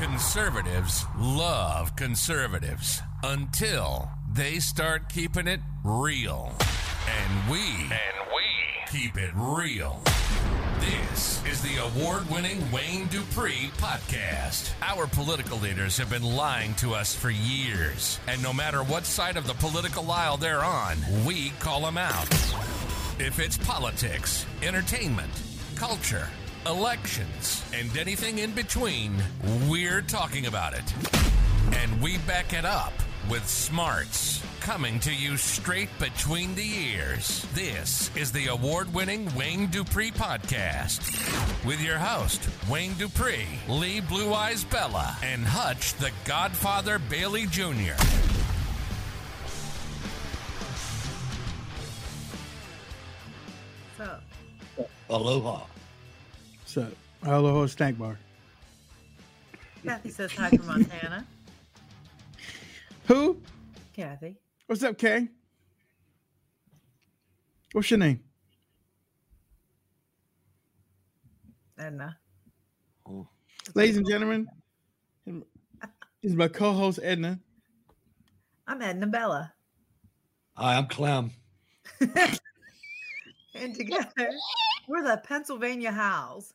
Conservatives love conservatives until they start keeping it real. And we and we keep it real. This is the award-winning Wayne Dupree podcast. Our political leaders have been lying to us for years, and no matter what side of the political aisle they're on, we call them out. If it's politics, entertainment, culture, elections, and anything in between, we're talking about it. And we back it up with smarts coming to you straight between the ears. This is the award winning Wayne Dupree podcast with your host, Wayne Dupree, Lee Blue Eyes Bella, and Hutch the Godfather Bailey Jr. So, Aloha. So, aloha snack bar. Kathy says hi from Montana. Who? Kathy. What's up, Kay? What's your name? Edna. Oh, Ladies and gentlemen, this is my co-host Edna. I'm Edna Bella. Hi, I'm Clem. And together, we're the Pennsylvania Howls.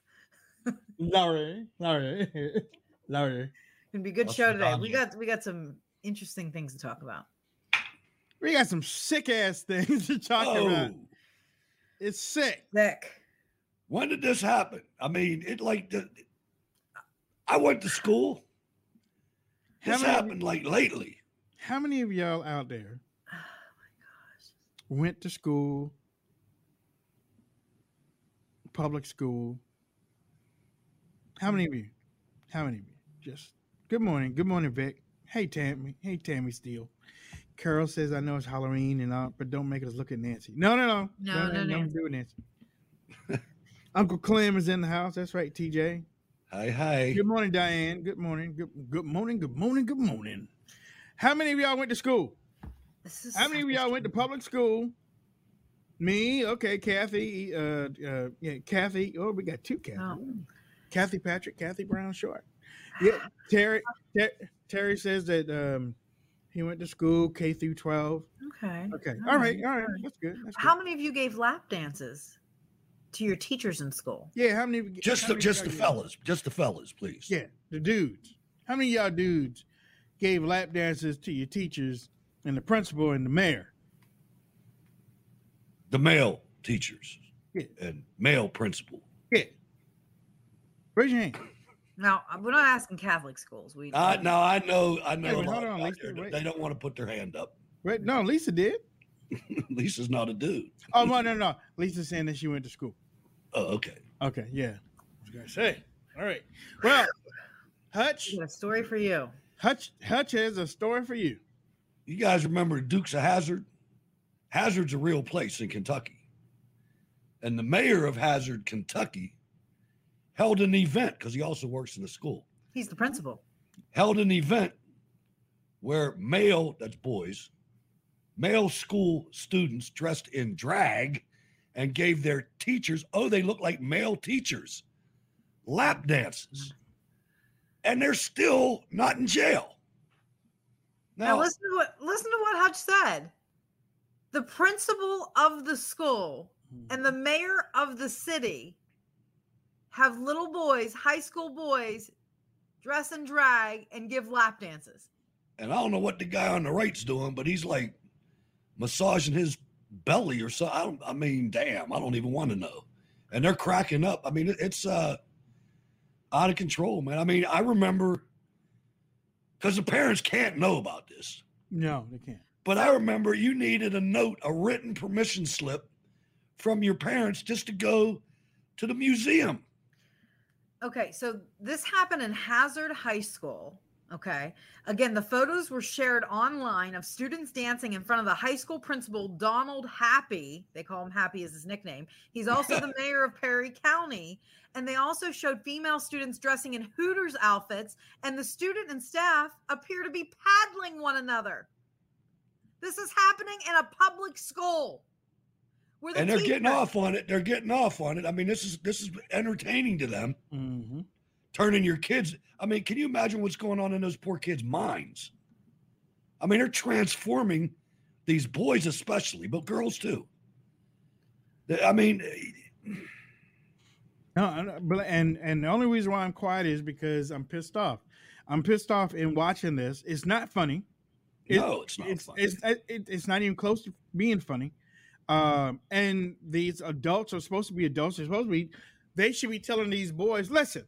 Laurie, Laurie, Laurie. Gonna be a good What's show today. We got we got some interesting things to talk about. We got some sick ass things to talk about. Oh, It's sick. Nick. when did this happen? I mean, it like the, I went to school. This many- happened like lately. How many of y'all out there Oh my gosh. went to school, public school? How many of you? How many of you? Just good morning. Good morning, Vic. Hey, Tammy. Hey, Tammy Steele. Carol says, I know it's Halloween and all, but don't make us look at Nancy. No, no, no. No, Don't- no, don't do it, Nancy. Uncle Clem is in the house. That's right, TJ. Hi, hi. Good morning, Diane. Good morning. Good, good morning. Good morning. Good morning. How many of y'all went to school? This is How many of y'all went to public school? Me, okay, Kathy, uh, uh, yeah, Kathy. Oh, we got two Kathy. Oh. Kathy Patrick, Kathy Brown Short. Yeah, Terry. Ter- Terry says that um, he went to school K through twelve. Okay. Okay, All all right, right, all right, all right. that's good. That's good. How many of you gave lap dances to your teachers in school? Yeah, how many? of you- Just how the, many just the y'all- fellas. Just the fellas, please. Yeah, the dudes. How many of y'all dudes gave lap dances to your teachers and the principal and the mayor? The male teachers Yeah. and male principal. Yeah. Raise your hand. Now, uh, we're not asking Catholic schools. We Uh, now I know, I know. Wait, a lot hold on, Lisa, there that. They don't want to put their hand up. Right? No, Lisa did. Lisa's not a dude. Oh no, no, no. Lisa's saying that she went to school. Oh, okay. Okay, yeah. I was gonna say. All right. Well, Hutch, a story for you. Hutch, Hutch has a story for you. You guys remember Dukes of Hazzard? Hazard's a real place in Kentucky. And the mayor of Hazard, Kentucky, held an event because he also works in the school. He's the principal. Held an event where male, that's boys, male school students dressed in drag and gave their teachers, oh, they look like male teachers, lap dances. And they're still not in jail. Now, listen to what listen to what Hutch said. The principal of the school and the mayor of the city have little boys, high school boys, dress and drag and give lap dances. and I don't know what the guy on the right's doing, but he's like massaging his belly or something. I, don't, I mean, damn, I don't even want to know. And they're cracking up. I mean, it, it's uh out of control, man. I mean, I remember because the parents can't know about this, No, they can't. but I remember you needed a note, a written permission slip from your parents just to go to the museum. Okay, so this happened in Hazard High School. Okay. Again, the photos were shared online of students dancing in front of the high school principal, Donald Happy. They call him Happy as his nickname. He's also the mayor of Perry County. And they also showed female students dressing in Hooters outfits, and the student and staff appear to be paddling one another. This is happening in a public school. Where the and they're getting teachers- off on it. They're getting off on it. I mean, this is this is entertaining to them. Mm-hmm. turning your kids. I mean, can you imagine what's going on in those poor kids' minds? I mean, they're transforming these boys, especially, but girls too. They- I mean, No, I know, but and and the only reason why I'm quiet is because I'm pissed off. I'm pissed off in watching this. It's not funny. It- no, it's not it's funny. it's it, it's not even close to being funny. Um, and these adults are supposed to be adults. They're supposed to be. They should be telling these boys, listen,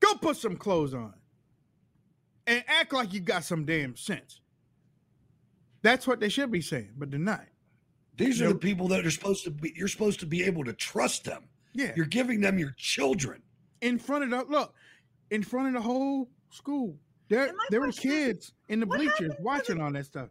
go put some clothes on, and act like you got some damn sense. That's what they should be saying, but they're not. These are the people that are supposed to be. You're supposed to be able to trust them. Yeah, You're giving them your children. in front of the look, in front of the whole school. There, there were question is, kids in the bleachers happened to the- watching all that stuff.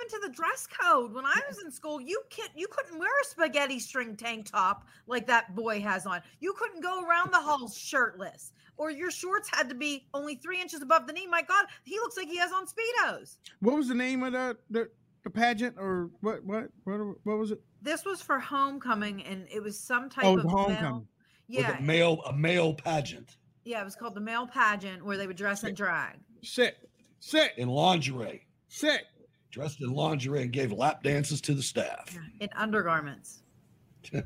What happened to the dress code when I was in school? You can't you couldn't wear a spaghetti string tank top like that boy has on. You couldn't go around the halls shirtless. Or your shorts had to be only three inches above the knee. My God, he looks like he has on speedos. What was the name of the the, the pageant or what, what what what was it? This was for homecoming, and it was some type Oh, of the male- homecoming. Yeah, a male, a male pageant yeah, it was called the male pageant where they would dress in drag. Sit, sit, in lingerie, sit. Dressed in lingerie, and gave lap dances to the staff. in undergarments.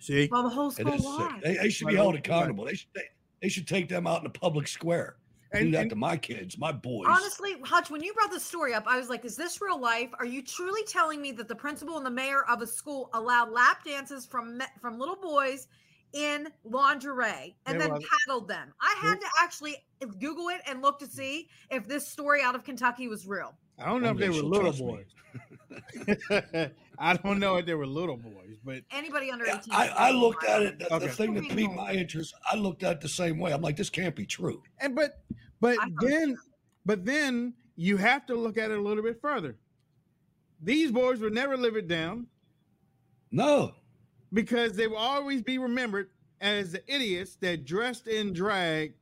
See, Well, the whole school is sick. They, they should be held right. accountable. They should. They, they should take them out in the public square. Do And- that and- to my kids, my boys. Honestly, Hutch, when you brought the story up, I was like, is this real life? Are you truly telling me that the principal and the mayor of a school allowed lap dances from from little boys in lingerie and There then was- paddled them? I had to actually eh, Google it and look to mm. see if this story out of Kentucky was real. I don't know One if they were little boys. I don't know if they were little boys, but Anybody under Yeah, 18. I, I looked at it. The, the thing that piqued my interest, I looked at it the same way. I'm like, this can't be true. and but but I thought then but then you have to look at it a little bit further. These boys will never live it down No, because they will always be remembered as the idiots that dressed in drag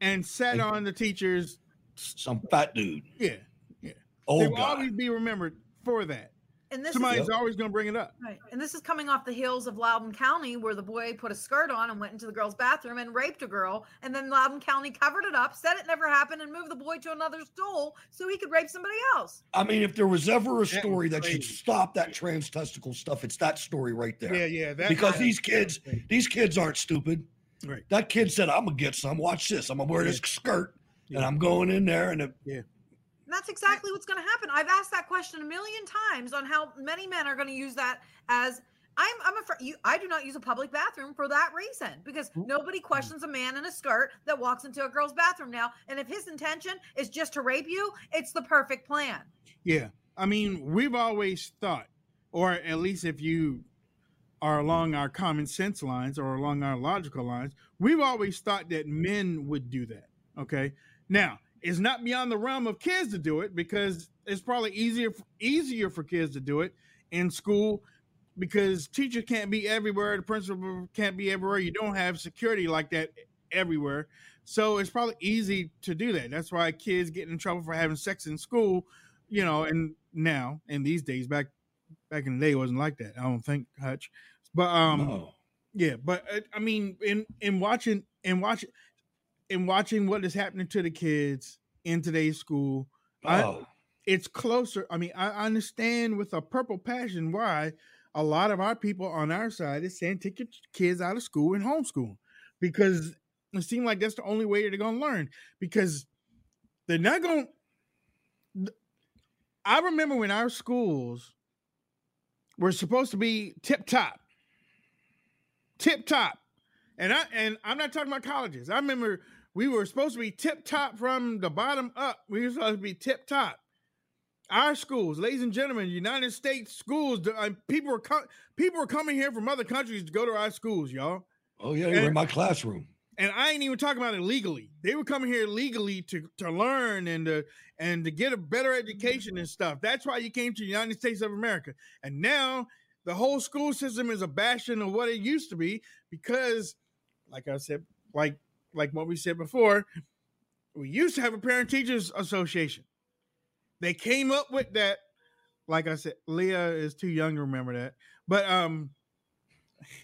and sat on the teachers. some fat dude, Yeah, Yeah. Oh, they will guy. always be remembered for that. And this Somebody's is always going to bring it up. Right. And this is coming off the heels of Loudoun County, where the boy put a skirt on and went into the girl's bathroom and raped a girl. And then Loudoun County covered it up, said it never happened, and moved the boy to another school so he could rape somebody else. I mean, if there was ever a story that should stop that trans testicle stuff, it's that story right there. Yeah, yeah. That, because that- these kids, these kids aren't stupid. Right. That kid said, "I'm gonna get some. Watch this. I'm gonna wear this skirt, and I'm going in there, and it, And that's exactly what's going to happen. I've asked that question a million times on how many men are going to use that as. I'm, I'm afraid you. I do not use a public bathroom for that reason because mm. nobody questions a man in a skirt that walks into a girl's bathroom now. And if his intention is just to rape you, it's the perfect plan. Yeah. I mean, we've always thought, or at least if you are along our common sense lines or along our logical lines, we've always thought that men would do that. Okay. Now, it's not beyond the realm of kids to do it because it's probably easier easier for kids to do it in school because teachers can't be everywhere, the principal can't be everywhere. You don't have security like that everywhere. So it's probably easy to do that. That's why kids get in trouble for having sex in school, you know, and now in these days back back in the day it wasn't like that. I don't think Hutch. But um no. yeah, but uh, I mean, in in watching in watching in watching what is happening to the kids in today's school, I- Oh, it's closer. I mean, I understand with a purple passion why a lot of our people on our side is saying take your kids out of school and homeschool because it seems like that's the only way they're going to learn because they're not going. to I remember when our schools were supposed to be tip top, tip top, and I and I'm not talking about colleges. I remember we were supposed to be tip top from the bottom up. We were supposed to be tip top. Our schools, ladies and gentlemen, United States schools. uh, people were co- people were coming here from other countries to go to our schools, y'all. oh yeah, you were in my classroom. And I ain't even talking about it legally. They were coming here legally to to learn and to and to get a better education and stuff. That's why you came to the United States of America. And now the whole school system is a bastion of what it used to be because, like I said, like like what we said before, we used to have a parent teachers association. They came up with that. Like I said, Leah is too young to remember that. But um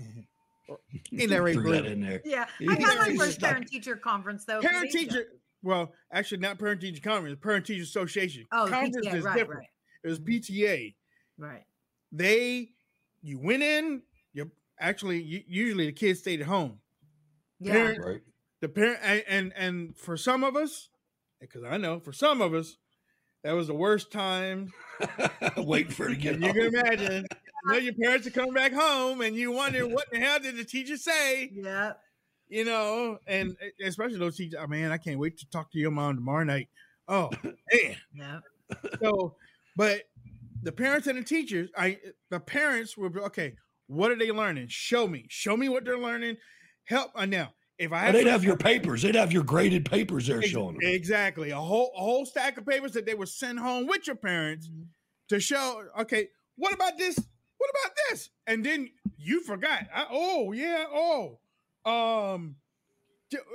Ain't that right, Threw that in there. Yeah, He- I got my he's first stuck. parent teacher conference though. Parent days ago. teacher. Well, actually, not parent teacher conference. Parent teacher association. Oh, conference PTA, is right, different. right, It was PTA. right. They, you went in. You actually, you, usually the kids stayed at home. Yeah, Parent- Right. The parent and and, and for some of us because i know for some of us that was the worst time. Waiting for it to get you can imagine. You know your parents are coming back home and you wonder what the hell did the teacher say? Yeah. you know and especially those teachers oh man i can't wait to talk to your mom tomorrow night. Oh man. Yeah. so but the parents and the teachers i the parents were okay what are they learning? Show me. Show me what they're learning. Help uh, now if i had they'd some- have your papers. They'd have your graded papers there Ex- showing them. Exactly. A whole a whole stack of papers that they would send home with your parents Mhm. to show, okay, what about this? What about this? And then you forgot. I, oh, yeah, oh. Um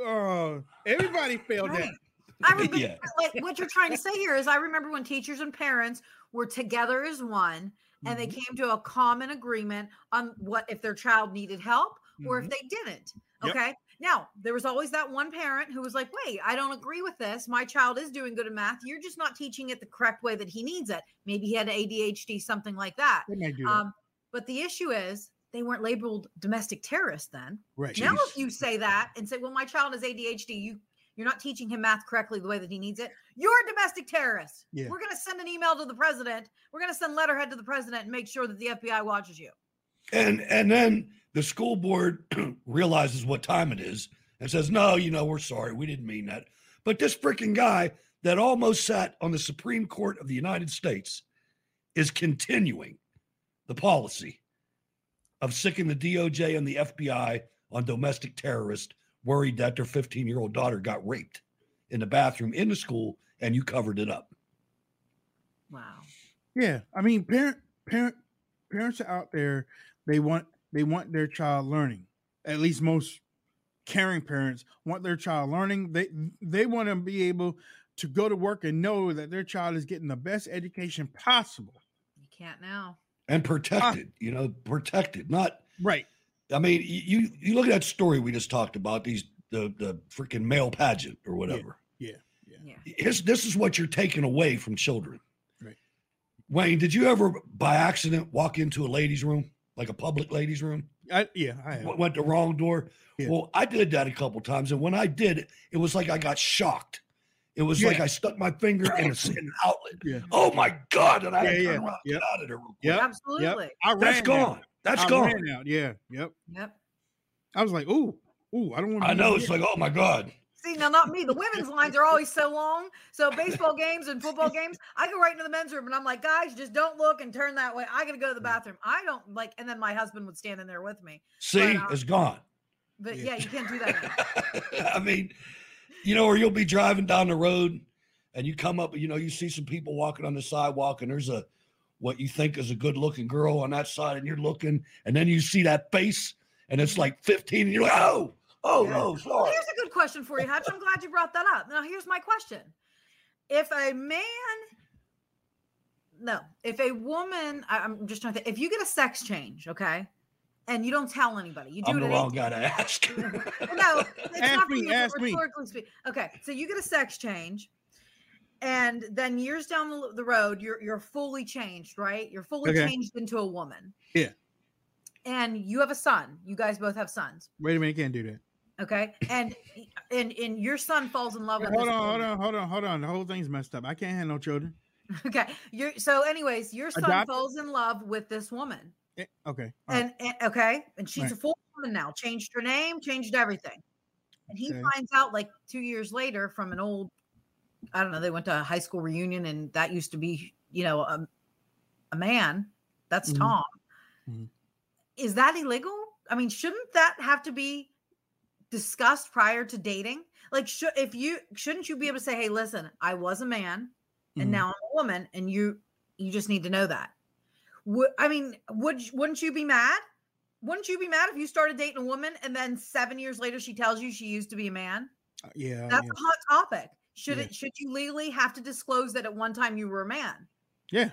uh everybody failed Right. that. I remember, Yeah. like what you're trying to say here is I remember when teachers and parents were together as one and they Mhm. came to a common agreement on what if their child needed help or if they didn't. Yep. Okay. Now, there was always that one parent who was like, wait, I don't agree with this. My child is doing good in math. You're just not teaching it the correct way that he needs it. Maybe he had ADHD, something like that. They might do that. Um, but the issue is they weren't labeled domestic terrorists then. right. Now, Jeez. if you say that and say, "Well, my child has ADHD," you you're not teaching him math correctly the way that he needs it. You're a domestic terrorist. Yeah. We're going to send an email to the president. We're going to send letterhead to the president and make sure that the FBI watches you. And and then the school board realizes what time it is and says, "No, you know, we're sorry, we didn't mean that." But this freaking guy that almost sat on the Supreme Court of the United States is continuing the policy of sicking the DOJ and the FBI on domestic terrorists worried that their 15-year-old daughter got raped in the bathroom in the school and you covered it up. Wow. Yeah, I mean, parent parent parents are out there. They want they want their child learning. At least most caring parents want their child learning. They they want to be able to go to work and know that their child is getting the best education possible. You can't now. And protected, you know, protected, not Right. I mean, you you look at that story we just talked about these the the freaking male pageant or whatever. Yeah. Here's, this is what you're taking away from children. Right. Wayne, did you ever by accident walk into a ladies' room, like a public ladies' room? I, yeah, I have. Went the wrong door. Yeah. Well, I did that a couple times, and when I did, it was like I got shocked. It was like I stuck my finger in, a, in an outlet. Yeah. Oh my god! And I had to Yeah, turn yeah. around, Yep. get out of there. Real quick. Yep. Absolutely. I That's ran gone. Out. That's I gone. ran out. Yeah. Yep. Yep. I was like, ooh, ooh, I don't want to. I know. It's like, oh my god. See, now not me. The women's lines are always so long. So baseball games and football games, I go right into the men's room and I'm like, guys, just don't look and turn that way. I gotta go to the bathroom. I don't like, and then my husband would stand in there with me. See, uh, it's gone. But Yeah. yeah, you can't do that. I mean, you know, or you'll be driving down the road and you come up, you know, you see some people walking on the sidewalk and there's a what you think is a good looking girl on that side, and you're looking, and then you see that face, and it's like 15, and you're like, oh, oh Yeah. no, Well, sorry. here's a good question for you, Hutch. I'm glad you brought that up. Now, here's my question. If a man, no, if a woman, I, am just trying to think, if you get a sex change, okay, and you don't tell anybody, you do I'm it the at wrong 18 guy to ask. no, it's Ask not me, you, ask me. rhetorically speak- Okay, so you get a sex change, and then years down the, the road, you're you're fully changed, right? You're fully Okay. changed into a woman. Yeah. And you have a son. You guys both have sons. Wait a minute, can't do that. Okay. And and and your son falls in love with hold on, hold on, hold on, hold on. The whole thing's messed up. I can't have no children. Okay. You're so anyways, your son Adopt- falls in love with this woman. Eh, Okay. all right. And, and okay, and she's Right. a full woman now, changed her name, changed everything. And he Okay. finds out like two years later from an old, I don't know, they went to a high school reunion and that used to be, you know, a, a man. That's Mhm. Tom. Mhm. Is that illegal? I mean, shouldn't that have to be discussed prior to dating? Like, should if you shouldn't you be able to say, "Hey, listen, I was a man, and Mhm. now I'm a woman, and you you just need to know that." Would I mean, would wouldn't you be mad? Wouldn't you be mad if you started dating a woman and then seven years later she tells you she used to be a man? Uh, yeah. That's yeah. a hot topic. Should Yeah. it should you legally have to disclose that at one time you were a man? Yeah.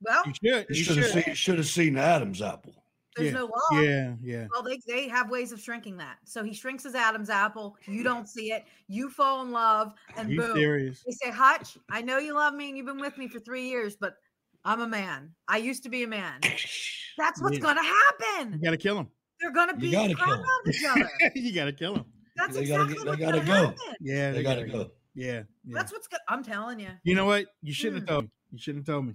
Well, You should. You You should have should. seen, should have seen Adam's apple. There's Yeah. no law. Yeah, yeah. Well, they, they have ways of shrinking that. So he shrinks his Adam's apple. You don't see it. You fall in love, and Are you boom. serious? They say, Hutch, I know you love me and you've been with me for three years, but I'm a man. I used to be a man. That's what's Yeah. going to happen. You gotta kill him. They're going to You beat gotta kill out 'em. of each other. you gotta kill him. That's They gotta exactly get- they what's gotta going to go. happen. Yeah, They gotta go. Yeah, yeah. That's what's good. I'm telling you. You know what? You shouldn't Hmm. have told me. You shouldn't have told me.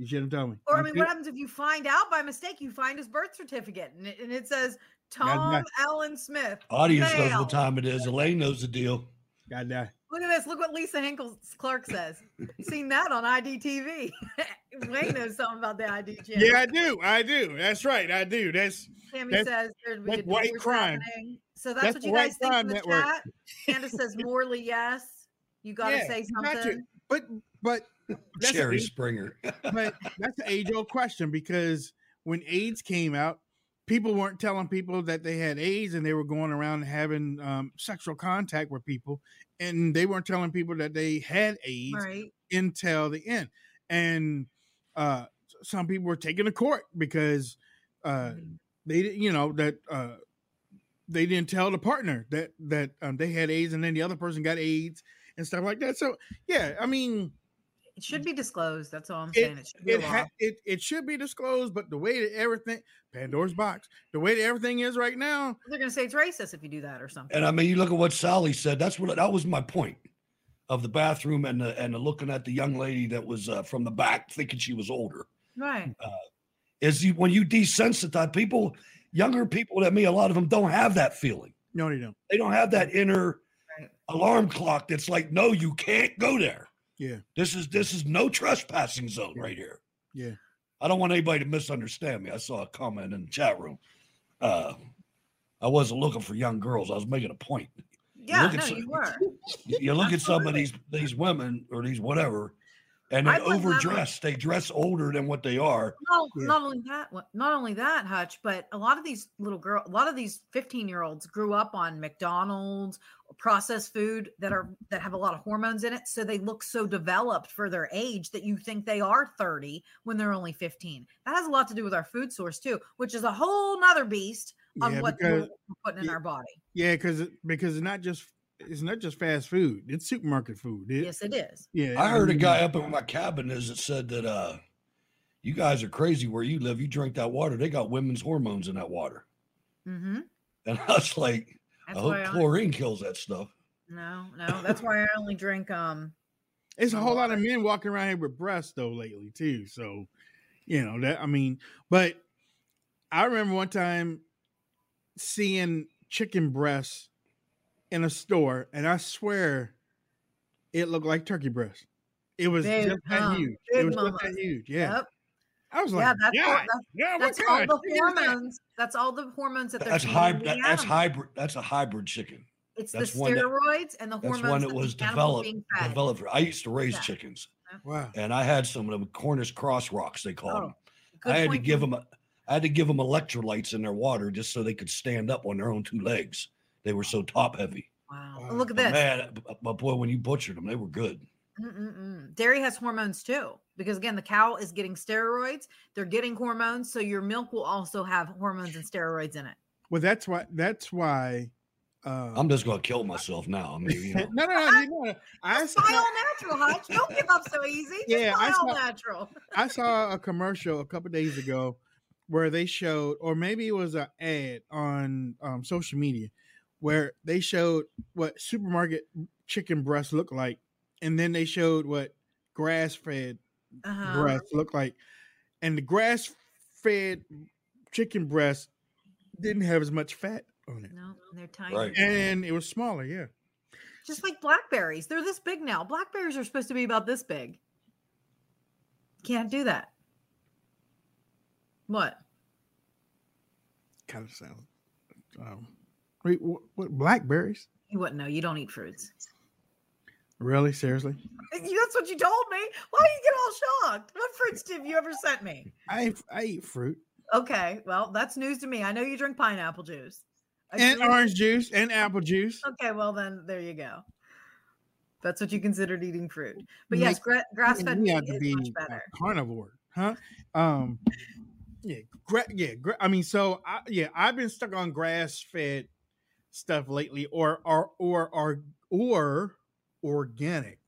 You shouldn't have told me. Or I mean, what happens if you find out by mistake? You find his birth certificate and it, and it says Tom die. Allen Smith. Audience knows male. what time it is. Elaine knows the deal. God die. Look at this. Look what Lisa Hinkle Clark says. Seen that on IDTV. Wayne knows something about the ID channel. Yeah, I do. I do. That's right. I do. That's Tammy that's- says there's that's a white crime. happening. So that's, That's what you guys think crime in the network. chat. Candace says Morley, yes. You got to Yeah, say you got something. but but that's Jerry a, Springer. but that's an age old question because when AIDS came out, people weren't telling people that they had AIDS and they were going around having um, sexual contact with people, and they weren't telling people that they had AIDS Right. until the end. And uh, some people were taken to court because uh, Mhm. they didn't, you know, that uh, they didn't tell the partner that that um, they had AIDS, and then the other person got AIDS and stuff like that. So yeah, I mean, It should be disclosed. That's all I'm saying. It should be it ha- it it should be disclosed, but the way that everything Pandora's box, the way that everything is right now, They're going to say it's racist if you do that or something. And I mean, you look at what Sally said. That's what that was my point of the bathroom and the, and the looking at the young lady that was uh, from the back, thinking she was older. right. Is you, when you desensitize people, younger people than me, a lot of them don't have that feeling. no, they don't. They don't have that inner Right. alarm clock that's like, no, you can't go there. Yeah. This is this is no trespassing zone right here. Yeah. I don't want anybody to misunderstand me. I saw a comment in the chat room. Uh, I wasn't looking for young girls. I was making a point. Yeah, look at no, some- you were. You, you look at some of these these women or these whatever, and they overdress. They dress older than what they are. No, Yeah. not only that, not only that, Hutch, but a lot of these little girl, a lot of these 15 year olds grew up on McDonald's processed food that are that have a lot of hormones in it, so they look so developed for their age that you think they are 30 when they're only 15. That has a lot to do with our food source too, which is a whole nother beast on Yeah, what because we're putting in yeah. our body. yeah, because because it's not just it's not just fast food; it's supermarket food. It- Yes, it is. Yeah, I heard a guy up in my cabin is that said that uh, you guys are crazy where you live. You drink that water. They got women's hormones in that water, Mm-hmm. and I was like, That's I hope why I, chlorine kills that stuff. no, no, that's why I only drink um It's a whole lot of men walking around here with breasts though lately too. So, you know that I mean, but I remember one time seeing chicken breasts in a store, and I swear it looked like turkey breast. It was Big, just that huge. Big it was just that huge. Yeah. Yep. I was like, Yeah, that's all- yeah, that's- yeah, That's all the of that?" hormones. That's all the hormones that they're That's feeding the hybrid. That's hybrid. That's a hybrid chicken. It's that's the one that- steroids and the hormones. That's hormones one that that was the developed. being. Developed. I used to raise Yeah. chickens, uh-huh. Wow. and I had some of them Cornish cross rocks. They called Oh, them. I had to give them. I had to give them electrolytes in their water just so they could stand up on their own two legs. They were so top heavy. Wow. Wow. Look at But this. man, but boy, when you butchered them, they were good. Mm-mm-mm. Dairy has hormones too, because again, the cow is getting steroids. They're getting hormones, so your milk will also have hormones and steroids in it. Well, that's why. That's why. Uh, I'm just gonna kill myself now. I mean, you know, no, no, no, you know, I Just saw, all natural, Hutch. Don't give up so easy. Just Yeah, buy I all saw- natural. I saw a commercial a couple days ago where they showed, or maybe it was an ad on um, social media, where they showed what supermarket chicken breasts look like, and then they showed what grass-fed Uh-huh. breasts look like, and the grass-fed chicken breasts didn't have as much fat on it, No, they're tiny. Right. and it was smaller. Yeah, Just like blackberries. They're this big now. Blackberries are supposed to be about this big. Can't do that. What? kind of sounds. Um, wait, what, what blackberries? You wouldn't know. You don't eat fruits. Really? Seriously? That's what you told me. Why do you get all shocked? What fruits have you ever sent me? I I eat fruit Okay, well, that's news to me. I know you drink pineapple juice. I and drink- orange juice and apple juice. Okay, well then there you go. That's what you considered eating fruit. But yes, gra- grass fed meat have to is be much a better. carnivore, huh? Um, Yeah, gra- yeah, gra- I mean, so I, yeah, I've been stuck on grass fed stuff lately, or or or or or organic.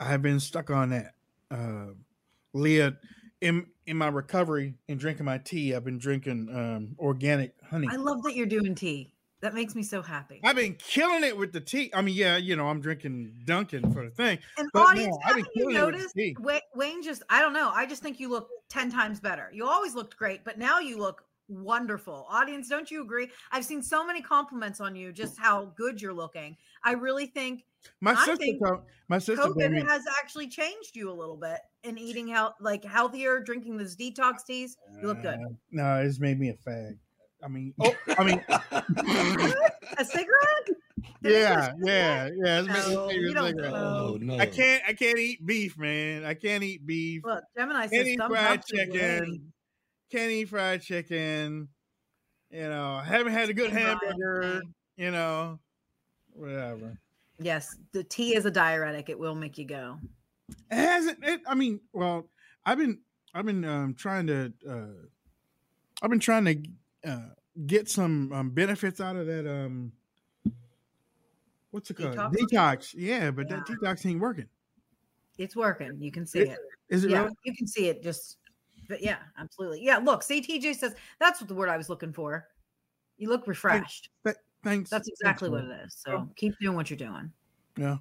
I have been stuck on that. Uh, Leah, in in my recovery and drinking my tea, I've been drinking um, organic honey. I love that you're doing tea. That makes me so happy. I've been killing it with the tea. I mean, yeah, you know, I'm drinking Dunkin' for the thing. And But audience, no, I've haven't you killing it with noticed Wayne just I don't know. I just think you look 10 times better. You always looked great, but now you look wonderful. Audience, don't you agree? I've seen so many compliments on you just how good you're looking. I really think My I sister, think told, my sister told me, has actually changed you a little bit in eating health like healthier, drinking those detox teas. You look good. Uh, no, it's made me a fag. I mean, oh, I mean, A cigarette? Did yeah, yeah, yeah. It's made, No, me you a don't cigarette. know. oh no! I can't, I can't eat beef, man. I can't eat beef. Look, Gemini says Any fried chicken. Wayne. Can't eat fried chicken. You know, I haven't had a good hamburger. You know, whatever. Yes, the tea is a diuretic. It will make you go. It hasn't. It, I mean, well, I've been, I've been um, trying to, uh, I've been trying to uh, get some um, benefits out of that. Um, what's it called? Detox? Detox. Yeah, but that detox ain't working. It's working. You can see It- it. Is it Yeah, really? you can see it. Just, but yeah, absolutely. Yeah, look, CTJ says that's what the word I was looking for. You look refreshed. Th- thanks. That's thanks, exactly what it is. So keep doing what you're doing. Yeah.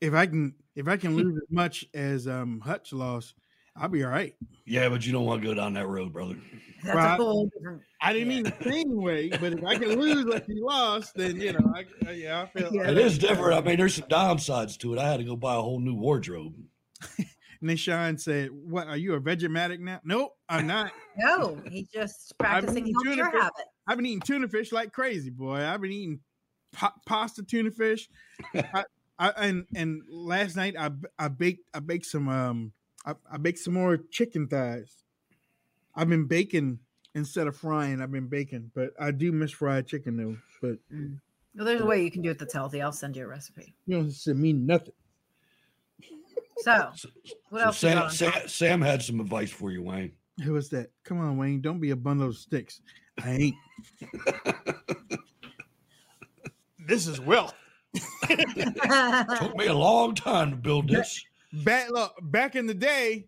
If I can, if I can lose as much as um Hutch lost, I'll be all right. Yeah, but you don't want to go down that road, brother. That's Right. a whole different. I didn't Yeah. mean the same way, but if I can lose like he lost, then you know, I, I- yeah, I feel. Yeah. It is different. I mean, there's some downsides to it. I had to go buy a whole new wardrobe. Nishan said, "What are you a Vegematic now?" Nope, I'm not. No, he's just practicing eating healthier tuna fish. habit. I've been eating tuna fish like crazy, boy. I've been eating pa- pasta tuna fish. I, I, and and last night I I baked I baked some um I, I baked some more chicken thighs. I've been baking instead of frying. I've been baking, but I do miss fried chicken though. But Well, there's a way you can do it that's healthy. I'll send you a recipe. you don't send me nothing. So, So, what so else? Sam, Sam. Sam had some advice for you, Wayne. Who was that? Come on, Wayne. Don't be a bundle of sticks. I ain't. this is wealth. Took me a long time to build this. Back look, back in the day,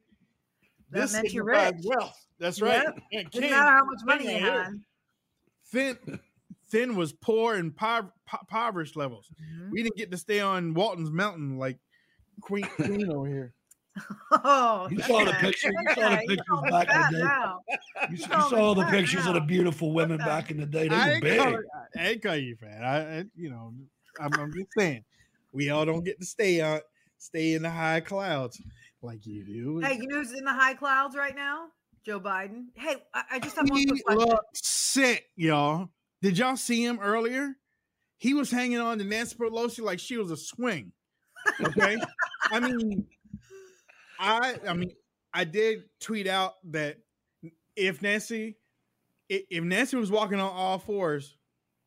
That this meant you're rich. wealth. That's right. Yep. And Didn't king- matter how much money you had. Thin, thin was poor and pov- po- impoverished levels. Mhm. We didn't get to stay on Walton's Mountain like Queen Queen over here. Oh, You saw the okay. picture. You saw the pictures calling back in the day. now. You, you call me saw the fat pictures of the beautiful women back in the day. They I were ain't, big. call, I ain't call you fat. I, I you know, I'm, I'm just saying, we all don't get to stay on stay in the high clouds like you do. Hey, you know who's in the high clouds right now? Joe Biden. Hey, I, I just have one he quick question. sick, y'all. Did y'all see him earlier? He was hanging on to Nancy Pelosi like she was a swing. Okay, I mean, I, I mean, I did tweet out that if Nancy, if Nancy was walking on all fours,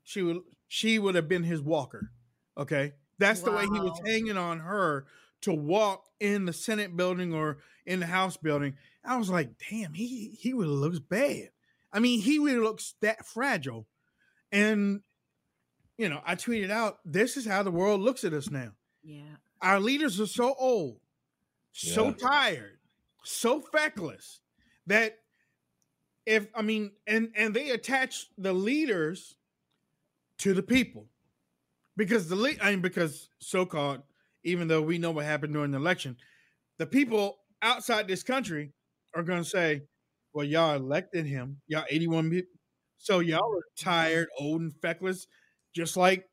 she would, she would have been his walker. Okay, that's the way he was hanging on her to walk in the Senate building or in the House building. I was like, damn, he he really looks bad. I mean, he really looks that fragile. And you know, I tweeted out, this is how the world looks at us now. Yeah. Our leaders are so old, so Yeah. tired, so feckless that if I mean, and and they attach the leaders to the people because the lead, I mean, because so-called, even though we know what happened during the election, the people outside this country are going to say, "Well, y'all elected him, y'all 81 people, so y'all are tired, old, and feckless, just like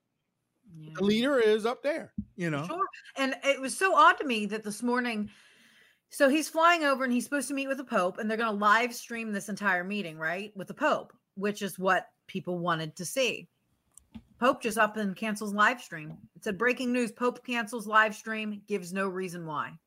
yeah. the leader is up there." You know, Sure. And it was so odd to me that this morning, so he's flying over and he's supposed to meet with the Pope, and they're going to live stream this entire meeting, right? With the Pope, which is what people wanted to see. Pope just up and cancels live stream. It said breaking news Pope cancels live stream, gives no reason why.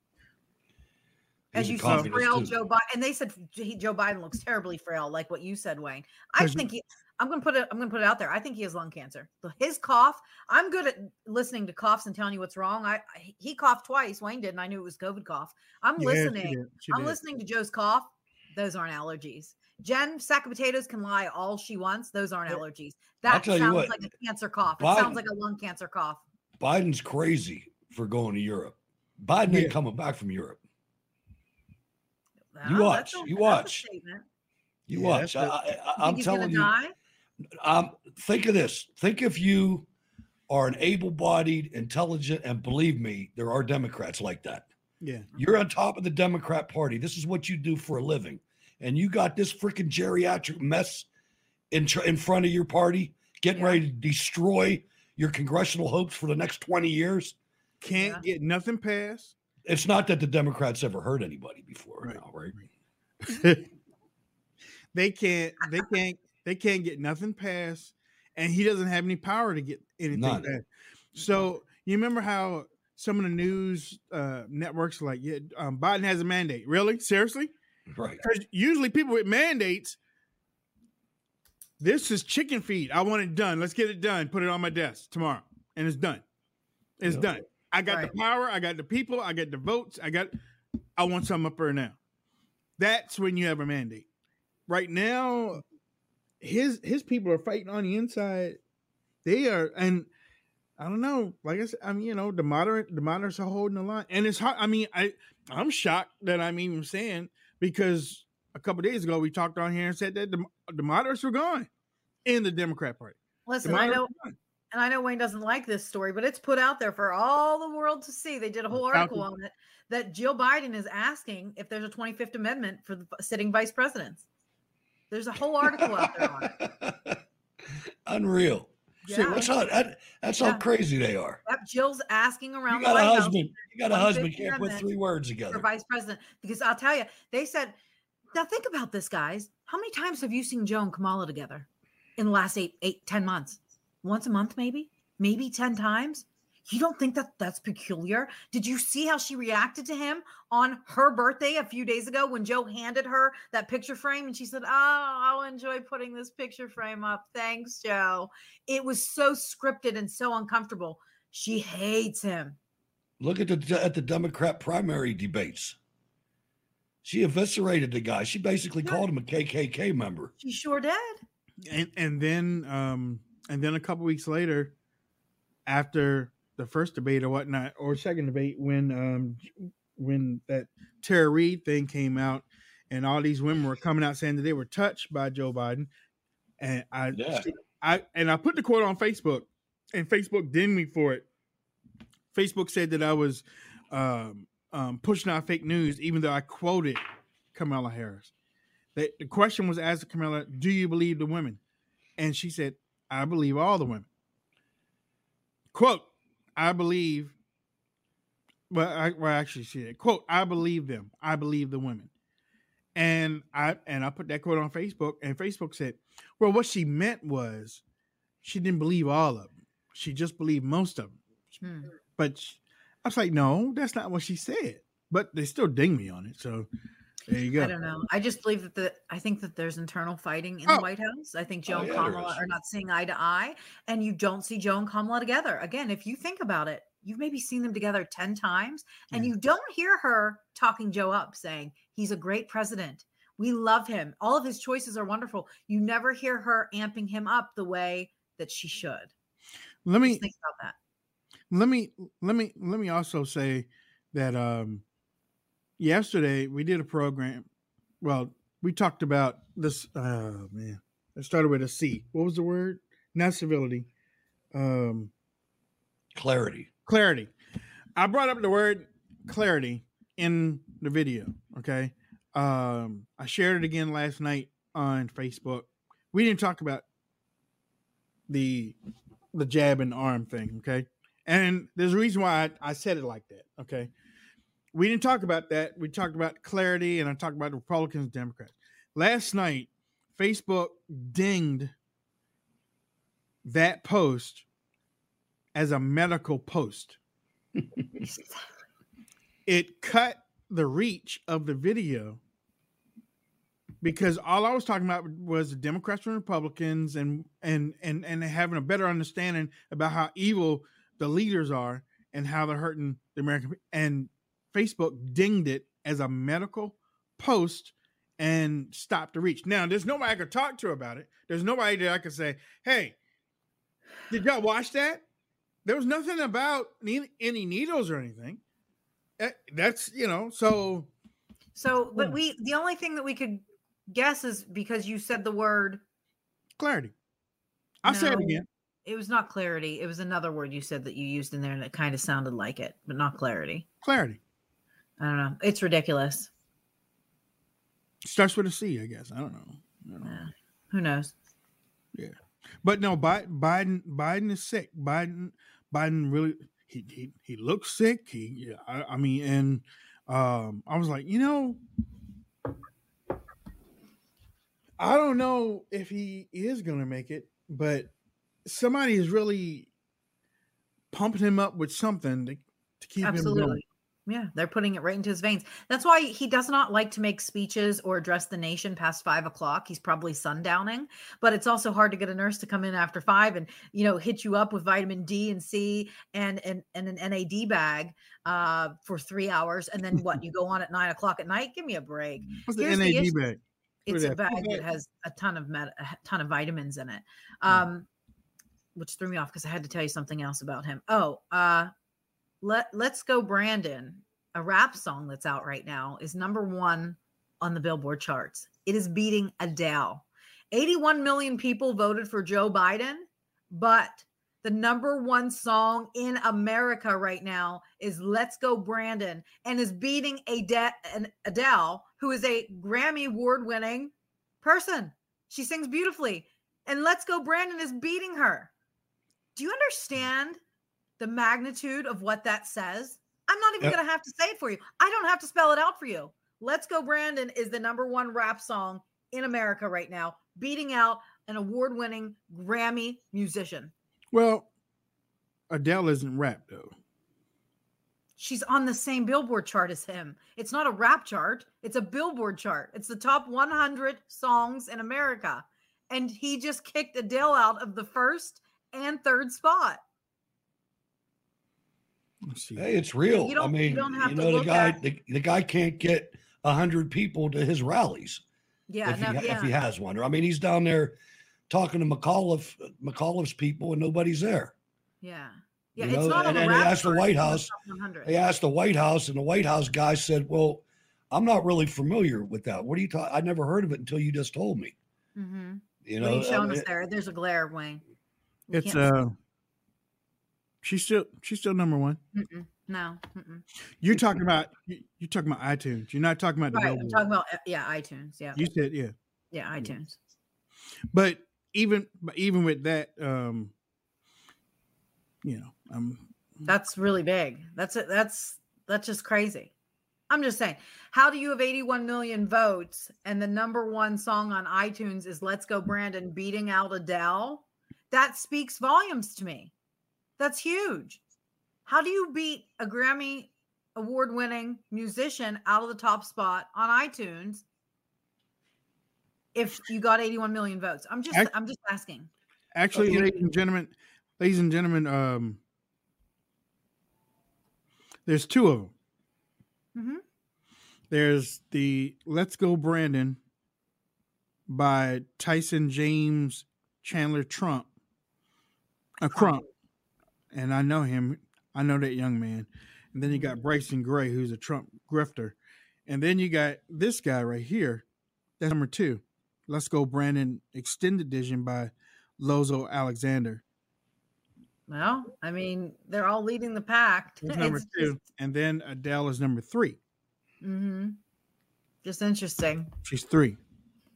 As He's you see, communist, frail too. Joe Biden, and they said Joe Biden looks terribly frail, like what you said, Wayne. I think he, I'm gonna put it. I'm gonna put it out there. I think he has lung cancer. His cough. I'm good at listening to coughs and telling you what's wrong. I, I he coughed twice. Wayne did, and I knew it was COVID cough. I'm Yeah, she listening. did, she I'm did. listening to Joe's cough. Those aren't allergies. Jen, sack of potatoes can lie all she wants. Those aren't Yeah. allergies. That sounds what, like a cancer cough. It sounds like a lung cancer cough. Biden's crazy for going to Europe. Biden ain't coming back from Europe. Well, You watch, a- you watch. You Yeah, watch. that's I, a- I, I'm think he's gonna telling you. die? Um, think of this. Think if you are an able-bodied, intelligent, and believe me, there are Democrats like that. Yeah. You're on top of the Democrat Party. This is what you do for a living, and you got this freaking geriatric mess in tr- in front of your party, getting Yeah. ready to destroy your congressional hopes for the next 20 years. Can't get nothing passed. It's not that the Democrats ever hurt anybody before, Right. now, right? they can't they can't they can't get nothing passed and he doesn't have any power to get anything None. passed. So you remember how some of the news uh, networks are like, yeah, um, Biden has a mandate. Really? Seriously? Right. Because usually people with mandates, this is chicken feed. I want it done. Let's get it done. Put it on my desk tomorrow, and it's done. It's Yep. done. I got Right. the power. I got the people. I got the votes. I got. I want something up there now. That's when you have a mandate. Right now, his his people are fighting on the inside. They are, and I don't know. Like I said, I mean, you know, the moderate, the moderates are holding the line, and it's hard. I mean, I I'm shocked that I'm even saying because a couple days ago we talked on here and said that the, the moderates were gone in the Democrat Party. Listen, I know, and I know Wayne doesn't like this story, but it's put out there for all the world to see. They did a whole article on it that Jill Biden is asking if there's a 25th Amendment for the sitting vice presidents. There's a whole article out there on it. Unreal. Yeah. That's how that, that's how crazy they are. Yep, Jill's asking around You the got a White House husband. You got a husband. Can't put three words for together. vice president because I'll tell you, they said, now think about this, guys. How many times have you seen Joe and Kamala together in the last eight, eight, ten months? Once a month, maybe, maybe ten times. You don't think that that's peculiar? Did you see how she reacted to him on her birthday a few days ago when Joe handed her that picture frame and she said, Oh, I'll enjoy putting this picture frame up. Thanks, Joe. It was so scripted and so uncomfortable. She hates him. Look at the at the Democrat primary debates. She eviscerated the guy. She basically Yeah. called him a KKK member. She sure did. and and then um and then a couple weeks later after the first debate or whatnot or second debate when um when that Tara Reade thing came out and all these women were coming out saying that they were touched by Joe Biden and I Yeah. I and I put the quote on Facebook and Facebook dinged me for it. Facebook said that I was um, um, pushing out fake news even though I quoted Kamala Harris. The, the question was asked to Kamala, "Do you believe the women?" And she said, "I believe all the women." Quote: I believe. Well, I, well, actually, she said, "Quote: I believe them. I believe the women." And I and I put that quote on Facebook, and Facebook said, "Well, what she meant was, she didn't believe all of them. She just believed most of them." Hmm. But sh I was like, "No, that's not what she said." But they still ding me on it. So there you go. I don't know. I just believe that the I think that there's internal fighting in Oh. the White House. I think Joe Oh, and yeah, Kamala are not seeing eye to eye, and you don't see Joe and Kamala together. Again, if you think about it, you've maybe seen them together 10 times, and you don't hear her talking Joe up saying he's a great president. We love him. All of his choices are wonderful. You never hear her amping him up the way that she should. Let me Just think about that. let me let me let me also say that um yesterday we did a program well we talked about this oh man it started with a c. What was the word? Not civility um Clarity. clarity. I brought up the word clarity in the video okay? Um i shared it again last night on facebook. We didn't talk about the the jab and arm thing okay? And there's a reason why I, I said it like that okay we didn't talk about that. We talked about clarity and i talked about republicans and democrats. Last night facebook dinged that post as a medical post. It cut the reach of the video because all I was talking about was the Democrats and Republicans and and and and having a better understanding about how evil the leaders are and how they're hurting the American and Facebook dinged it as a medical post and stopped the reach. Now, there's nobody I could talk to about it. There's nobody that I could say, "Hey, did y'all watch that?" There was nothing about any, needles or anything. Eh, That's you know, so So, but Yeah. we the only thing that we could guess is because you said the word. clarity. I'll say it again. It was not clarity. It was another word you said that you used in there, and it kind of sounded like it, but not clarity. Clarity I don't know. It's ridiculous. starts with a C, I guess. I don't know. I don't know. Who knows? Yeah, but no, Bi- Biden Biden is sick. Biden Biden really he he, he looks sick. He yeah, I, I mean, and um, I was like, you know, I don't know if he is gonna make it, but somebody is really pumping him up with something to, to keep him going. Yeah, they're putting it right into his veins. That's why he does not like to make speeches or address the nation past five o'clock. He's probably sundowning, but it's also hard to get a nurse to come in after five and you know hit you up with vitamin D and C and and, and an NAD bag uh, for three hours, and then what? You go on at nine o'clock at night. Give me a break. What's the Here's the NAD issue. bag? It's a bag that has a ton of med- a ton of vitamins in it. Yeah. Um, which threw me off because I had to tell you something else about him. Oh, uh, let Let's Go Brandon, a rap song that's out right now, is number one on the Billboard charts. It is beating Adele. 81 million people voted for Joe Biden, but the number one song in America right now is Let's Go Brandon and is beating Ade- Adele, who is a Grammy award winning person. She sings beautifully. And Let's Go Brandon is beating her. Do you understand the magnitude of what that says? I'm not even Yep. going to have to say it for you. I don't have to spell it out for you. Let's Go Brandon is the number one rap song in America right now, beating out an award winning Grammy musician. Well, Adele isn't rap though. She's on the same Billboard chart as him. It's not a rap chart, it's a Billboard chart. It's the top 100 songs in America. And he just kicked Adele out of the first and third spot. Let's see. Hey, it's real. You I don't- you mean, don't have you to know, the guy, at- the, the guy can't get a hundred people to his rallies Yeah, if, no, he, yeah. if he has one. Or I mean, he's down there talking to McAuliffe, McAuliffe's people, and nobody's there. yeah. Yeah, you it's know, not on and the then they asked the White it's on the House- top 100. They asked the White House, and the White House guy said, "Well, I'm not really familiar with that. What are you talking? I never heard of it until you just told me." Mm-hmm. You What know, are you showing I us there? There's a glare, Wayne. We It's can't- uh she's still she's still number one. Mm-mm. no. mm-mm. You're talking about you- you're talking about iTunes. You're not talking about the Right. I'm talking about, uh, yeah, iTunes. Yeah. You said yeah. Yeah, iTunes. But even but even with that, um, you know, I'm That's really big. That's it. That's that's just crazy. I'm just saying, how do you have 81 million votes and the number one song on iTunes is Let's Go Brandon beating out Adele? That speaks volumes to me. That's huge. How do you beat a Grammy award winning musician out of the top spot on iTunes if you got 81 million votes? I'm just I'm just asking. actually, Okay. ladies and gentlemen, ladies and gentlemen, um, there's two of them. Mhm. There's the "Let's Go Brandon" by Tyson James Chandler Trump, a Crump, and I know him. I know that young man. And then you got Bryson Gray, who's a Trump grifter, and then you got this guy right here. That's number two. Let's Go Brandon Extended Edition by Lozo Alexander. Well, I mean, they're all leading the pack. That's number It's two. And then Adele is number three. Mm-hmm. Just interesting. She's three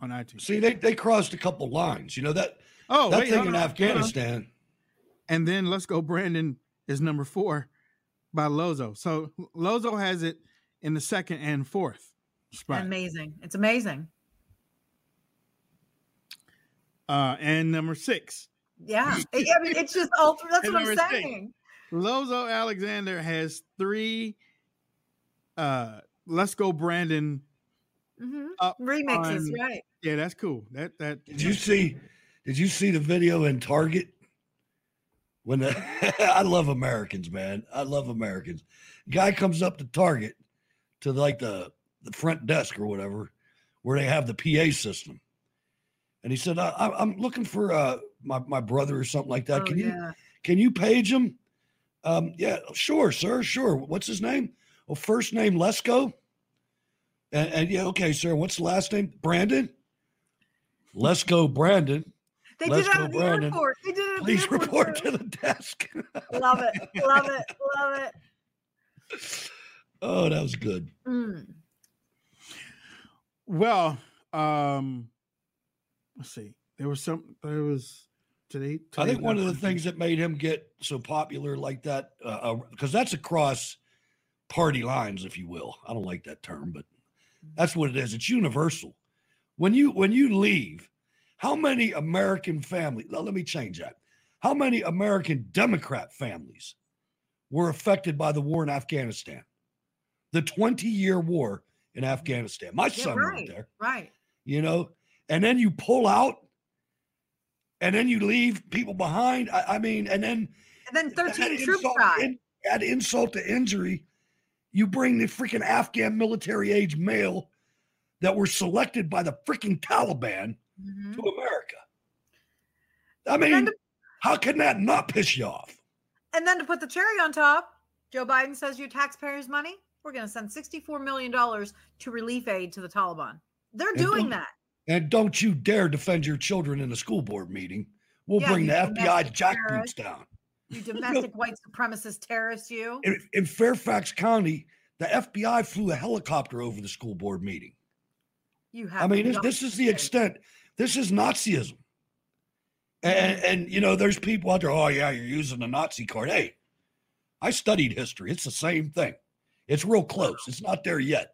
on iTunes. see, they they crossed a couple lines. You know that Oh, that wait, thing in on, hold on. Afghanistan. And then Let's Go Brandon is number four by Lozo. So Lozo has it in the second and fourth spot. Amazing. It's amazing. Uh, and number six, Yeah. I I mean, it's just all three. that's And what I'm number six. saying. Lozo Alexander has three. Uh, Let's Go Brandon. hmm Up Remixes, on- right? Yeah, that's cool. That that Did you see? Did you see the video in Target? When the, I love Americans, man. I love Americans. Guy comes up to Target to like the the front desk or whatever where they have the PA system. And he said, I, I'm looking for uh, my, my brother or something like that. Oh, can you can you page him? Um, yeah, sure, sir, sure. What's his name? Well, first name Lesko. And, and yeah, okay, sir. What's the last name? Brandon. Lesko Brandon. They Let's did it go, at the Brandon. airport. They did it at the Please airport, report too. to the desk. Love it. Love it. Love it. oh, that was good. Mm. Well, um, let's see. There was some. There was today. I think one of the things that made him get so popular like that, because that's across party lines, if you will. I don't like that term, but that's what it is. It's universal. When you when you leave, how many American families? Let me change that. How many American Democrat families were affected by the war in Afghanistan? The 20 year war in Afghanistan. My Yeah, son right. went there Right. you know, and then you pull out and then you leave people behind. I, I mean, and then And then 13 add troops died. in- add insult to injury. You bring the freaking Afghan military age male that were selected by the freaking Taliban Mhm. to America. I mean, to- how can that not piss you off? And then to put the cherry on top, Joe Biden says your taxpayers' money, we're going to send $64 million to relief aid to the Taliban. They're doing that. And don't you dare defend your children in a school board meeting. We'll Yeah, bring the FBI jackboots down. You domestic white supremacist terrorists, you. in, in Fairfax County, the FBI flew a helicopter over the school board meeting. You have I mean, this, this is the extent. This is Nazism. And, and you know, there's people out there. Oh yeah, you're using the Nazi card. Hey, I studied history. It's the same thing. It's real close. It's not there yet.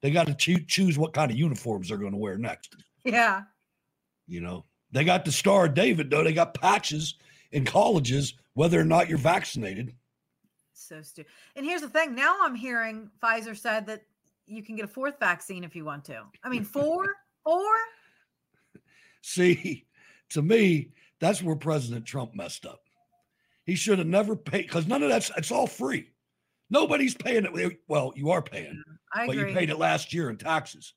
They got to choo- choose what kind of uniforms they're going to wear next. Yeah. You know, they got the Star of David though. They got patches in colleges, whether or not you're vaccinated. So stupid. And here's the thing. Now I'm hearing Pfizer said that you can get a fourth vaccine if you want to. I mean, four, four. See, to me, that's where President Trump messed up. He should have never paid because none of that's it's all free. Nobody's paying it. Well, you are paying, I but agree. you paid it last year in taxes.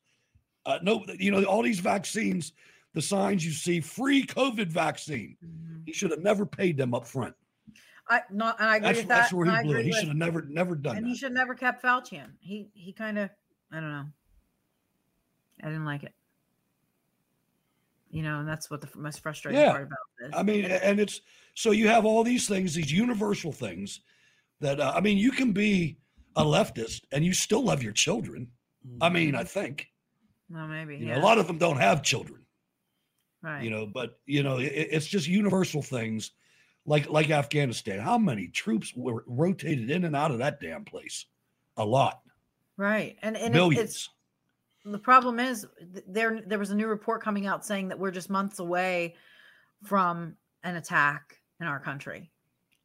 Uh, no, you know all these vaccines, the signs you see, free COVID vaccine. Mhm. He should have never paid them up front. I not, and I agree That's, with that's where he blew it. He should have never, never done it. and that. he should never kept Fauci in. He he kind of, I don't know. I didn't like it. You know, and that's what the most frustrating Yeah. part about this. I mean, and it's so you have all these things, these universal things that uh, I mean, you can be a leftist and you still love your children. I mean, I think well, maybe you yeah. know a lot of them don't have children, right. you know, but you know, it, it's just universal things like like Afghanistan. How many troops were rotated in and out of that damn place? A lot, right, and and it, millions. it's the problem is there there was a new report coming out saying that we're just months away from an attack in our country.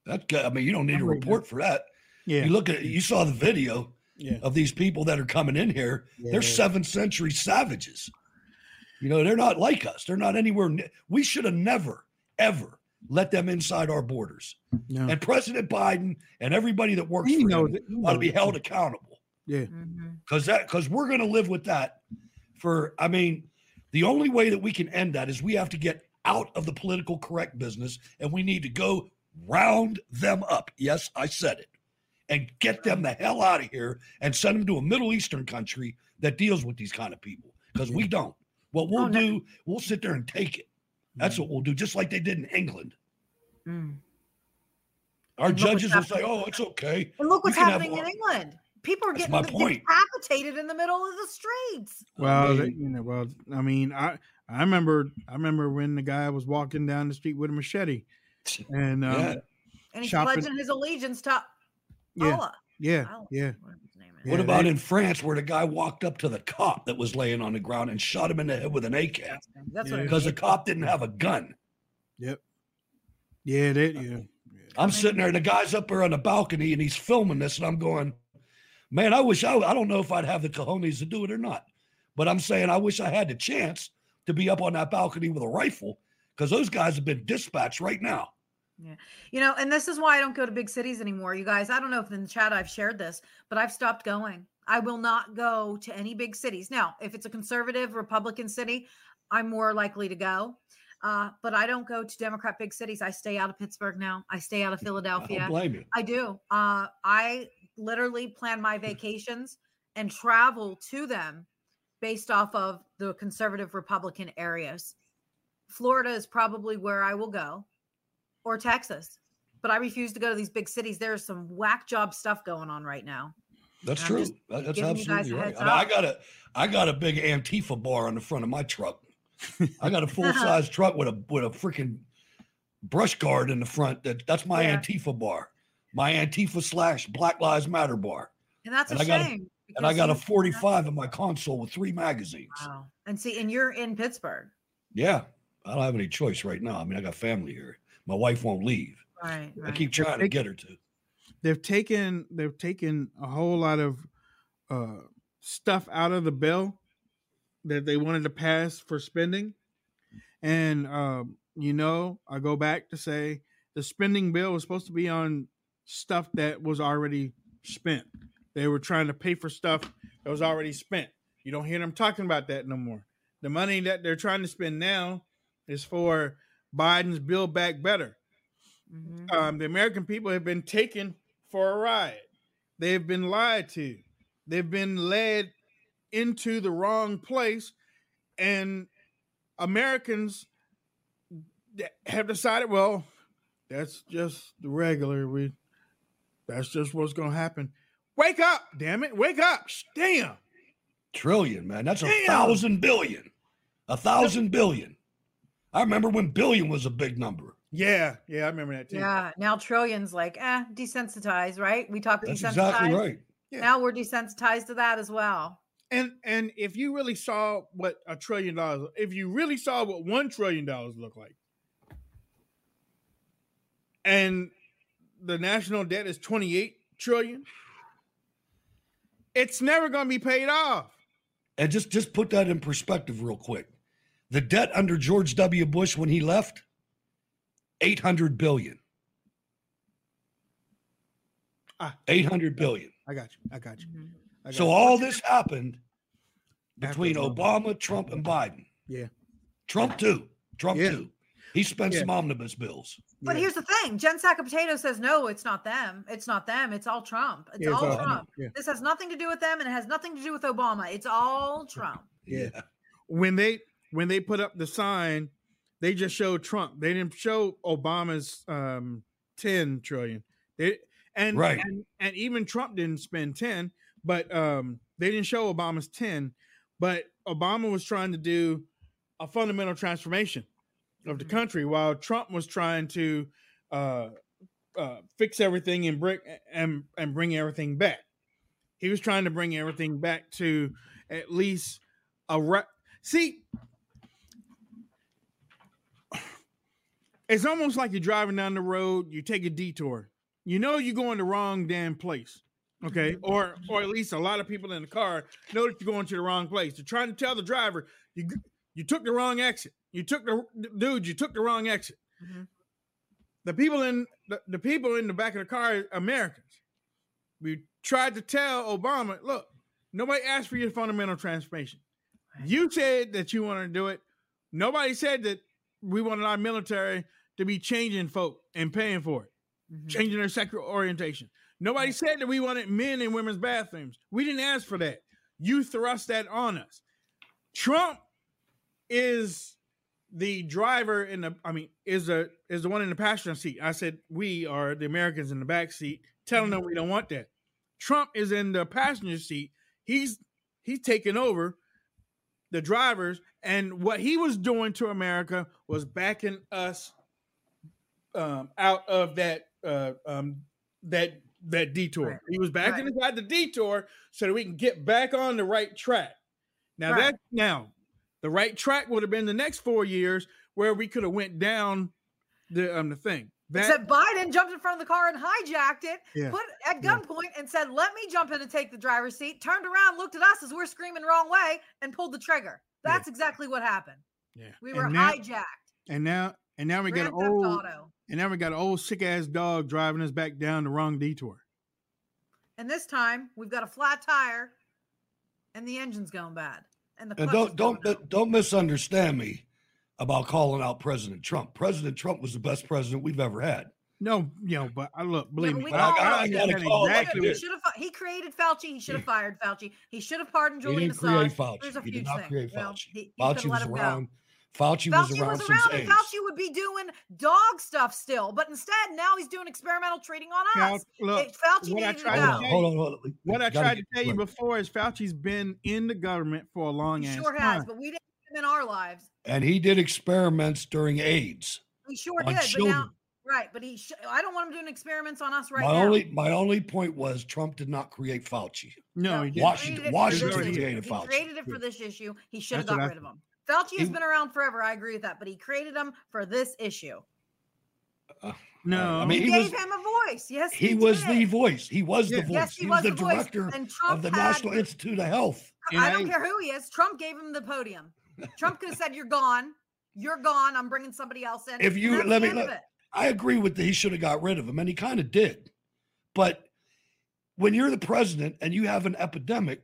that guy, I mean, you don't need a I'm reading report for that. Yeah. You look at you saw the video Yeah. of these people that are coming in here. They're seventh century savages. You know, they're not like us. They're not anywhere. ne- We should have never, ever let them inside our borders. No. And President Biden and everybody that works He for knows him it. He ought to be it. held accountable Yeah. Because that because we're going to live with that for. I mean, the only way that we can end that is we have to get out of the political correct business and we need to go round them up. Yes, I said it. And get them the hell out of here and send them to a Middle Eastern country that deals with these kind of people because we don't. What we'll Oh, no. do, we'll sit there and take it. That's what we'll do, just like they did in England. Mm. Our And judges will say, "Oh, it's okay." And look what's happening in England. People are That's getting my point. decapitated in the middle of the streets. Well, I the- mean, you know, well, I mean, I I remember I remember when the guy was walking down the street with a machete, and um, Yeah. And he's Shopping- pledging his allegiance to yeah, Allah. yeah, Allah, yeah. whatever his name is. Yeah, what about they- in France, where the guy walked up to the cop that was laying on the ground and shot him in the head with an AK That's Yeah. what it because is. the cop didn't have a gun? Yep. Yeah, that yeah. I'm sitting there, and the guy's up there on the balcony, and he's filming this, and I'm going, "Man, I wish I, I don't know if I'd have the cojones to do it or not, but I'm saying I wish I had the chance to be up on that balcony with a rifle because those guys have been dispatched right now." Yeah. You know, and this is why I don't go to big cities anymore. You guys, I don't know if in the chat I've shared this, but I've stopped going. I will not go to any big cities. Now, if it's a conservative Republican city, I'm more likely to go. Uh, but I don't go to Democrat big cities. I stay out of Pittsburgh now. I stay out of I Philadelphia. don't blame you. I do. Uh, I literally plan my hmm. vacations and travel to them based off of the conservative Republican areas. Florida is probably where I will go, or Texas. But I refuse to go to these big cities. There's some whack job stuff going on right now. That's true. That's giving you guys absolutely right. I, mean, I got a I got a big Antifa bar on the front of my truck. I got a full size truck with a with a freaking brush guard in the front. That that's my Yeah. Antifa bar. My Antifa slash Black Lives Matter bar. And that's And a I got a- shame. And I got a 45 in my console with three magazines. Wow. And see, and you're in Pittsburgh. Yeah. I don't have any choice right now. I mean, I got family here. My wife won't leave. Right. I keep trying to get her to. they've taken they've taken a whole lot of uh, stuff out of the bill that they wanted to pass for spending, and um, you know I go back to say the spending bill was supposed to be on stuff that was already spent. They were trying to pay for stuff that was already spent. You don't hear them talking about that no more. The money that they're trying to spend now is for Biden's Build Back Better Mhm. um, the American people have been taken for a ride. They've been lied to. They've been led into the wrong place, and Americans have decided, well, that's just the regular. We, that's just what's going to happen. Wake up, damn it! Wake up! Damn. Trillion, man. That's a thousand billion. A thousand billion. I remember when billion was a big number. Yeah, yeah, I remember that too. Yeah. Now trillions like, eh, desensitized, right? We talk That's desensitized. exactly right. Yeah. Now we're desensitized to that as well. And and if you really saw what a trillion dollars, if you really saw what one trillion dollars look like, and the national debt is twenty eight trillion, it's never going to be paid off. And just just put that in perspective real quick. The debt under George W. Bush when he left, 800 billion. Ah. 800 billion. I got you. I got you. Mhm. I got So you. all this happened After between Obama. Obama, Trump, and Biden. Yeah. Trump too. Trump Yeah. too. He spent Yeah. some omnibus bills. But Yeah. here's the thing: Jen Sack of Potato says no, it's not them. It's not them. It's all Trump. It's Yeah, it's all all- Trump. yeah. This has nothing to do with them, and it has nothing to do with Obama. It's all Trump. Yeah. when they when they put up the sign, they just showed Trump. They didn't show Obama's um 10 trillion. They and Right. and, and even Trump didn't spend 10, but um they didn't show Obama's 10, but Obama was trying to do a fundamental transformation of the Mhm. country while Trump was trying to uh uh, fix everything and bring and and bring everything back. He was trying to bring everything back to at least a re- see. It's almost like you're driving down the road, you take a detour. You know you're going the wrong damn place. Okay, or or at least a lot of people in the car know that you're going to the wrong place. They're trying to tell the driver you you took the wrong exit. You took the dude. You took the wrong exit Mhm. the people in the, the people in the back of the car are Americans. We tried to tell Obama, look, nobody asked for your fundamental transformation. You said that you wanted to do it. Nobody said that we wanted our military to be changing folk and paying for it, Mhm. changing their sexual orientation. Nobody said that we wanted men in women's bathrooms. We didn't ask for that. You thrust that on us. Trump is the driver in the I mean is the is the one in the passenger seat. I said we are the Americans in the back seat telling them we don't want that. Trump is in the passenger seat. He's he's taking over the drivers and what he was doing to America was backing us um, out of that uh, um, that that detour. Right. He was backing Right. us out the detour so that we can get back on the right track. Now Right. that now the right track would have been the next four years where we could have went down the um the thing. That Except Biden jumped in front of the car and hijacked it, Yeah. put at Yeah. gunpoint, and said, "Let me jump in and take the driver's seat." Turned around, looked at us as we're screaming wrong way, and pulled the trigger. Yeah. That's exactly what happened. yeah. We And were now- hijacked. and now and now we got an old Auto. and now we got an old sick ass dog driving us back down the wrong detour. And this time we've got a flat tire and the engine's going bad. And the And don't don't out. don't misunderstand me about calling out President Trump. President Trump was the best president we've ever had. No, you know, but I look, believe but me, we But I call got- out I gotta call it like exactly it He should have. He created Fauci. He should have fired Fauci. He should have pardoned He Julian didn't create Assange. Fauci. There's a He huge did not thing. create Fauci. he, he Fauci could've was let him go. Around. Fauci, Fauci was around was since around, and AIDS. Fauci would be doing dog stuff still, but instead now he's doing experimental treating on Now, us. look, It- Fauci what I needed to to go. Hold on, hold on, hold on. what I tried get to tell you straight. before is Fauci's been in the government for a long He ass sure time. has, but we didn't have him in our lives. And he did experiments during AIDS He sure on did, but now, right? But he, sh- I don't want him doing experiments on us right my now. only my only point was Trump did not create Fauci. No, he he didn't. Washington- created it for Washington this issue. created He Fauci. created it for this issue. He should have That's what got I rid of him. Fauci has He- been around forever. I agree with that, but he created him for this issue. Uh, no, I mean, he, he gave was- him a voice. Yes, He was the voice. He was the voice. Yes, he, was, the, voice, director and Trump of the had- National Institute of Health. I don't care who he is. Trump gave him the podium. Trump could have said, "You're gone. You're gone. I'm bringing somebody else in." If you- let me- end let- I agree with that. He should have got rid of him, and he kind of did. But when you're the president and you have an epidemic,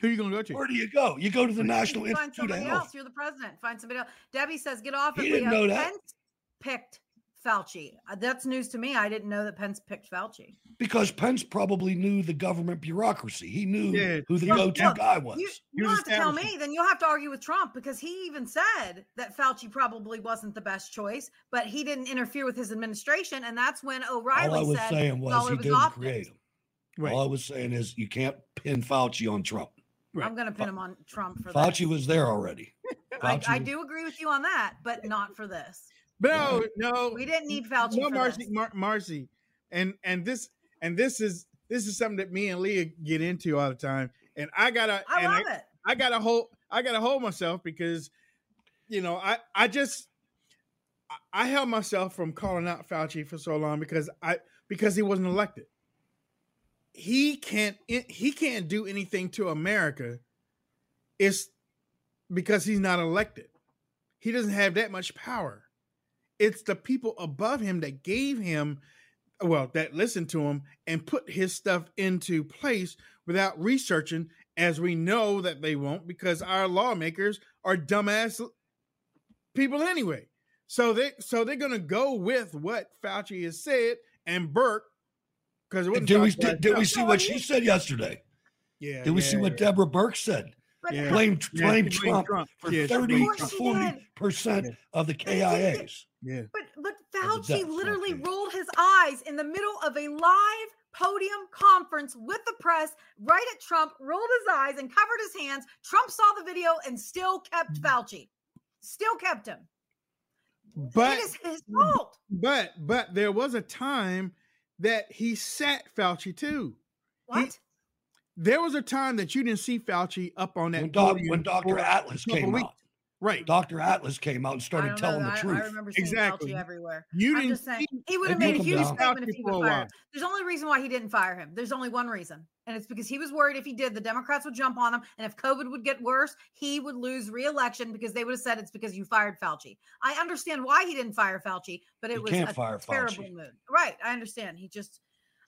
who are you gonna go to? where do you go? You go to the National You find Institute of somebody Health. else. You're the president. Find somebody else. Debbie says, "Get off He it." didn't Leah. know that. Pence picked Fauci. Uh, That's news to me. I didn't know that Pence picked Fauci. because Pence probably knew the government bureaucracy. He knew Yeah. who the go-to look, guy was. You, you don't have to tell me. Then you'll have to argue with Trump because he even said that Fauci probably wasn't the best choice, but he didn't interfere with his administration, and that's when O'Reilly All I was said, saying was he was didn't create him. Right. All I was saying is you can't pin Fauci on Trump. Right. I'm going to pin him on Trump for that. Fauci that. was there already. I, I do agree with you on that, but not for this. no, no, We didn't need Fauci no, Marcy. Mar- Marcy, and and this and this is this is something that me and Leah get into all the time, and I gotta I and love it. I gotta hold I gotta hold myself because you know I I just I- I held myself from calling out Fauci for so long because I because he wasn't elected. He can't he can't do anything to America. It's because he's not elected. He doesn't have that much power. It's the people above him that gave him well that listened to him and put his stuff into place without researching as we know that they won't because our lawmakers are dumbass people anyway. So they so they're gonna go with what Fauci has said and Birx because Did we Fauci did, did we himself. see what she said yesterday? Yeah, Did we yeah, see what yeah. Deborah Birx said? Yeah. Blame Yeah, blame she blamed Trump, for thirty to forty percent Yeah. of the KIAs. Yeah, But but Fauci death literally penalty. rolled his eyes in the middle of a live podium conference with the press, right at Trump, rolled his eyes and covered his hands. Trump saw the video and still kept mm. Fauci. Still kept him. but it is his mm. fault. but but there was a time that he sat Fauci too. What? There was a time that you didn't see Fauci up on that When, doc, podium when Dr. Atlas couple came weeks. out, Right. Dr. Atlas came out and started telling know. the I, truth. I remember seeing Exactly. Fauci everywhere. You I'm didn't just saying he would have made a huge statement if he would fire. him. There's only reason why he didn't fire him. There's only one reason, and it's because he was worried if he did, the Democrats would jump on him, and if COVID would get worse, he would lose re-election because they would have said it's because you fired Fauci. I understand why he didn't fire Fauci, but it You was can't a fire terrible Fauci. mood. Right? I understand. He just,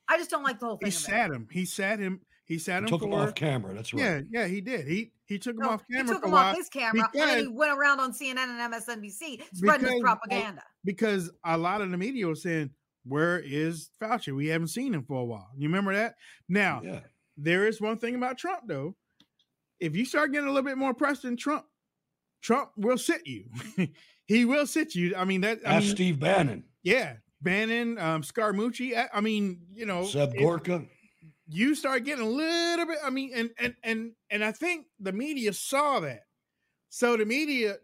I just don't like the whole thing. he of it. sat him. He sat him. He sat him Took him off camera. That's right. yeah, yeah. He did. He he took him No, off he camera took for him off his camera, and then he went around on CNN and MSNBC spreading Because, his uh, propaganda. because a lot of the media was saying, "Where is Fauci? We haven't seen him for a while." You remember that? Now Yeah. there is one thing about Trump though. If you start getting a little bit more press than Trump, Trump will sit you. he will sit you. I mean that. I Ask mean, Steve Bannon, yeah, Bannon, um, Scaramucci. I, I mean, you know, Seb if Gorka. You start getting a little bit. I mean, and and and and I think the media saw that, so the media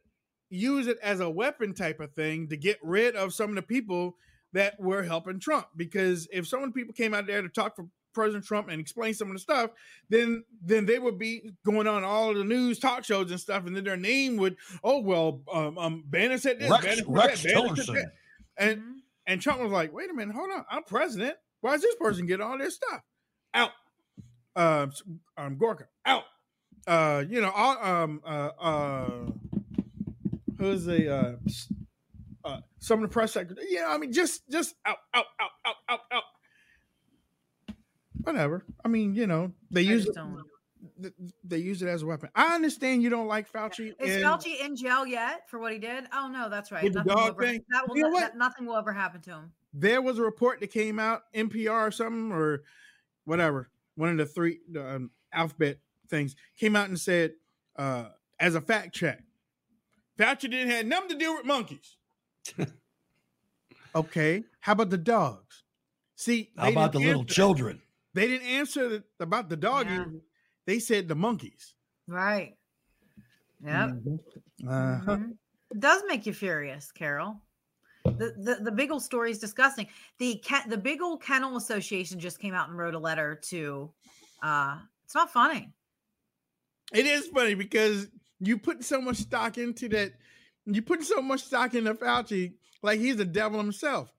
use it as a weapon type of thing to get rid of some of the people that were helping Trump. Because if some of the people came out there to talk for President Trump and explain some of the stuff, then then they would be going on all of the news talk shows and stuff, and then their name would, oh well, um, um Bannon said this, Rex, Bannon said Rex that, Bannon said Tillerson. that. and Mhm. and Trump was like, wait a minute, hold on, I'm president. Why is this person getting all this stuff? Out. Um, um Gorka, out. Uh, you know, all um uh uh who's the uh uh some of the press secretary. Yeah, I mean just just out, out, out, out, out, out. whatever. I mean, you know, they I use it, they use it as a weapon. I understand you don't like Fauci. Is and- Fauci in jail yet for what he did? Oh no, that's right. Nothing will ever? That will You know that- nothing will ever happen to him. there was a report that came out NPR or something or whatever one of the three um, alphabet things came out and said uh, as a fact check Fauci didn't have nothing to do with monkeys. okay, how about the dogs? See, How about the little answer- children? They didn't answer the, about the doggy. Yeah. They said the monkeys. Right. Yep. Uh-huh. Mhm. It does make you furious, Carol. The, the the big old story is disgusting. The Ken, the big old kennel association just came out and wrote a letter to. uh It's not funny. It is funny because you put so much stock into that. You put so much stock into Fauci, like he's the devil himself.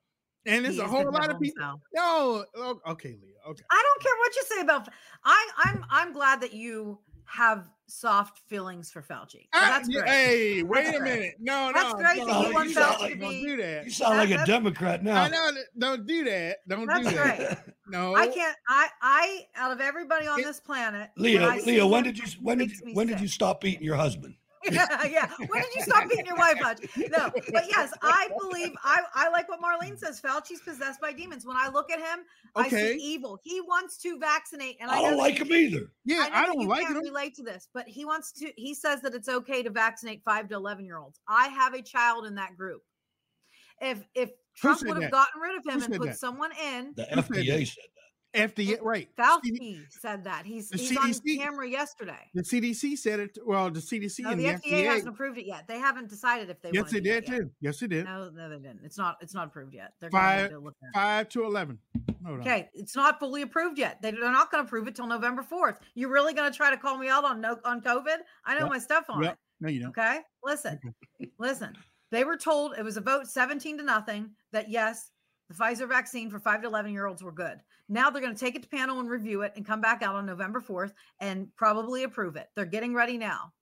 And there's He a whole lot of people. himself. No, oh, okay, Leah. Okay. I don't care what you say about. I I'm I'm glad that you have soft feelings for Fauci. So Ah, that's great. Hey, wait That's a great. minute. No, That's no. great no, that he you wants sound Fauci like- to Don't be- do that. You sound like a That's- Democrat I now. know. Don't do that. Don't That's do that. great. No. I can't. I I out of everybody on It- this planet, Leo, when Leo, when did you when did makes me when did you stop beating your husband? yeah, yeah. When did you stop beating your wife, Hutch? No, but yes, I believe I, I like what Marlene says. Fauci's possessed by demons. When I look at him, I see evil. He wants to vaccinate, and I, I don't like him either. Yeah, I, I, don't you like can't him. relate to this, but he wants to. He says that it's okay to vaccinate five to eleven year olds. I have a child in that group. If if Trump would have gotten rid of him Who and put that? someone in, The FDA said that. FDA, right? Fauci said that he's he's on camera yesterday. The CDC said it. Well, the CDC No, and the the, FDA, FDA. hasn't approved it yet. They haven't decided if they. yes, they did too. Yes, they did. No, no, they didn't. It's not. It's not approved yet. They're Five- to look. Five to eleven. Hold on. Okay, it's not fully approved yet. They, they're not going to approve it till November fourth. You're really going to try to call me out on no on COVID? I know Yep. my stuff on Yep. it. No, you don't. Okay, listen, listen. They were told it was a vote seventeen to nothing that yes, the Pfizer vaccine for five to eleven year olds were good. Now they're going to take it to panel and review it and come back out on November fourth and probably approve it. They're getting ready now.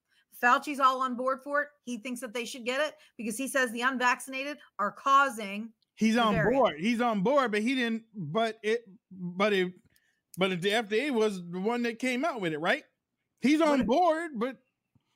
Fauci's all on board for it. He thinks that they should get it because he says the unvaccinated are causing He's on variant. board. He's on board, but he didn't. But it. But it. But the FDA was the one that came out with it, right? He's on if- board, but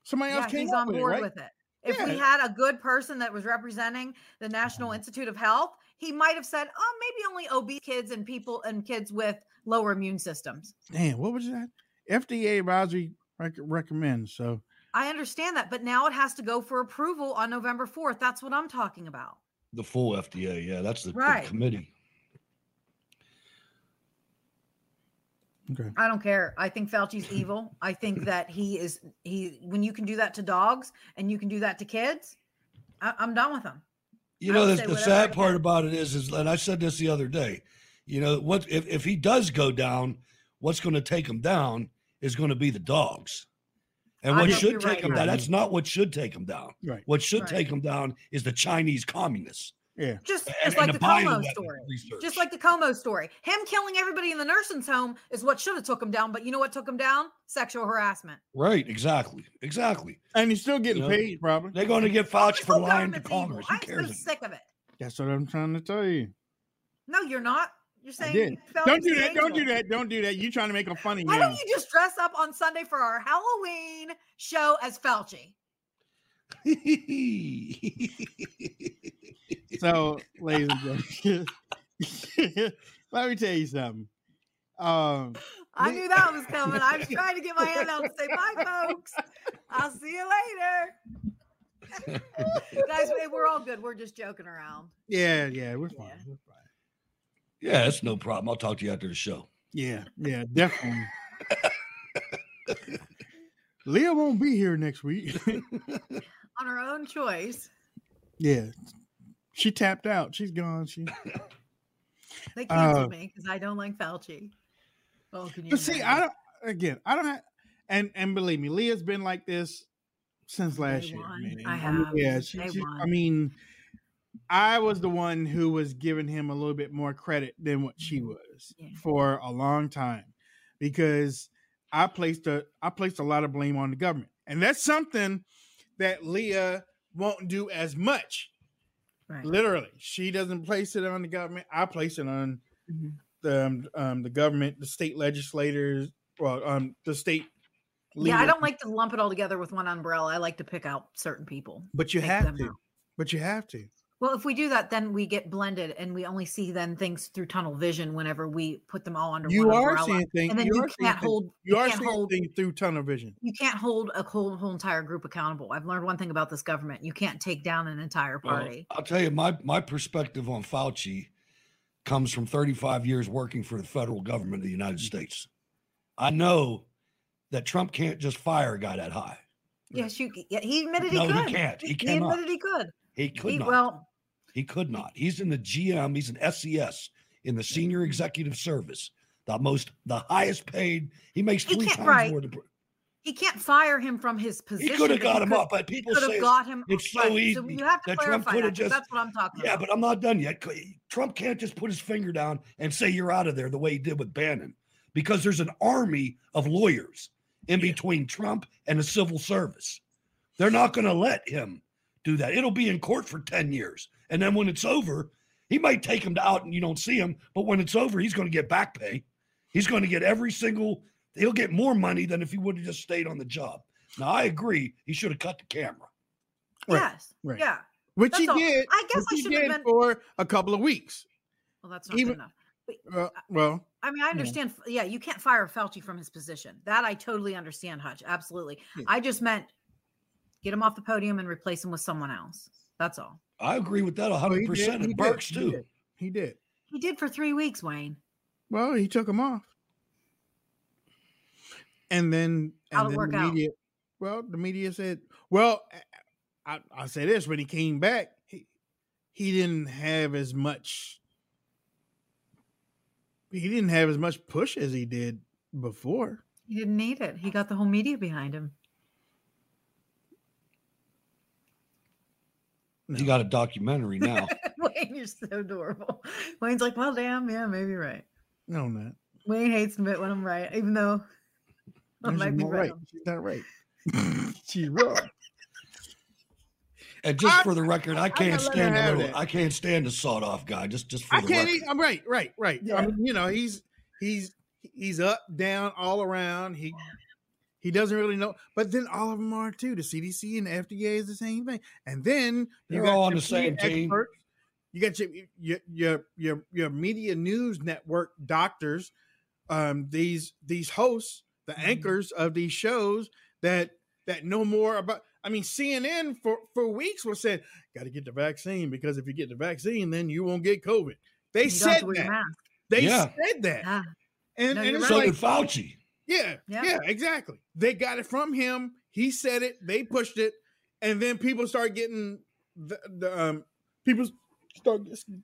somebody else yeah, came he's on with it, board right? with it. If we had a good person that was representing the National mm-hmm. Institute of Health, he might have said, "Oh, maybe only obese kids and people and kids with lower immune systems." Damn, what was that? FDA advisory rec- recommends. So I understand that, but now it has to go for approval on November 4th. That's what I'm talking about. The full FDA, yeah, that's the, the committee. okay. I don't care. I think Fauci's evil. I think that he is he when you can do that to dogs and you can do that to kids, I, I'm done with him. You know, the, the sad part about it is, is, and I said this the other day. You know, what if if he does go down? What's going to take him down is going to be the dogs. And I what should take right, him down? That's not what should take him down. Right. What should Right. take him down is the Chinese communists. Yeah. Just and- just and like the bioweapon Cuomo story. research. Just like the Cuomo story. Him killing everybody in the nursing home is what should have took him down. But you know what took him down? Sexual harassment. right, exactly, exactly. And he's still getting You know, paid, probably. They're going to get Fauci for lying to. Congress. Who I'm so cares? sick of it. That's what I'm trying to tell you. No, you're not. You're saying Don't do an that. Don't do that. Don't do that. You trying to make a funny Why now. don't you just dress up on Sunday for our Halloween show as Fauci? So, ladies and gentlemen, let me tell you something. Um, I knew that was coming. I was trying to get my hand out and say bye, folks. I'll see you later. Guys, we- we're all good. We're just joking around. yeah, yeah, we're fine. Yeah. We're fine. yeah, that's no problem. I'll talk to you after the show. Yeah, yeah, definitely. Leah won't be here next week. On her own choice. yeah, she tapped out. She's gone. She. They canceled Uh, me because I don't like Fauci. Oh, can you But see, I don't. Again, I don't have. And and believe me, Leah's been like this since last year. I mean, have, yeah, she, she- I mean, I was the one who was giving him a little bit more credit than what she Mhm. was Yeah. for a long time, because I placed a I placed a lot of blame on the government, and that's something that Leah won't do as much. Right. Literally, she doesn't place it on the government. I place it on Mhm. the um, um, the government, the state legislators, well, um, the state. Yeah, I don't like to lump it all together with one umbrella. I like to pick out certain people. But you have to. out. But you have to. Well, if we do that, then we get blended and we only see then things through tunnel vision whenever we put them all under You one are umbrella. seeing things. and then you, you are can't things- hold You are can't seeing hold things through tunnel vision. you can't hold a whole whole entire group accountable. I've learned one thing about this government. You can't take down an entire Well, party. I'll tell you, my my perspective on Fauci comes from 35 years working for the federal government of the United States. I know that Trump can't just fire a guy that high. yes, you yeah, he admitted he No, could. he can't. He He cannot. admitted he could. He could He- not. well, he could not. He's in the GM. He's an SES in the senior executive service, the most, the highest paid. He makes He three can't- times right. more. Than, he can't fire him from his position. he could have got him could- up, but people Could say have got him. it's so right, So easy you have to that Trump coulda just- That's what I'm talking about. Yeah, about. but I'm not done yet. Trump can't just put his finger down and say you're out of there the way he did with Bannon, because there's an army of lawyers in between Trump and the civil service. They're not going to let him do that. It'll be in court for 10 years. And then when it's over, he might take him to out and you don't see him, but when it's over, he's going to get back pay. He's going to get every single, he'll get more money than if he would have just stayed on the job. Now, I agree. He should have cut the camera. Right, yes. right. Yeah. Which That's he all. did. I guess I he should have did been. for a couple of weeks. Well, that's not even- good enough. Uh, well, I mean, I understand. Yeah, you can't fire Fauci from his position. That I totally understand, Hutch. Absolutely. Yeah. I just meant get him off the podium and replace him with someone else. That's all. I agree with that well, he 100%. did, he and did, Birx, he too. did, He did. He did for three weeks, Wayne. Well, he took him off. And then, How'd and then work the out? media, well, the media said, well, I, I say this when he came back, he, he didn't have as much, he didn't have as much push as he did before. He didn't need it. He got the whole media behind him. He got a documentary now. Wayne, you're so adorable. Wayne's like, well, damn, yeah, maybe you're right. No, not. Wayne hates to admit when I'm right, even though I She's might be not right. right. She's not right. She's wrong. And just I- for the record, I I can't gotta stand her a have little. I can't stand the sawed off guy. Just, just for I the can't. record. Eat, I'm right, right, right. Yeah. I mean, you know, he's he's he's up, down, all around. He he doesn't really know, but then all of them are too. The CDC and the FDA is the same thing, and then you are all on the same media team. experts, You got your your your your your media news network doctors, um, these these hosts, the Mhm. anchors of these shows that that know more about. I mean, CNN for for weeks was said, "Got to get the vaccine because if you get the vaccine, then you won't get COVID." They You said to wear your that. They Yeah. said that, Ah, and, No, and it's So right. like, did Fauci. Yeah, Yeah. yeah, exactly. They got it from him. He said it. They pushed it, and then people start getting the, the um people start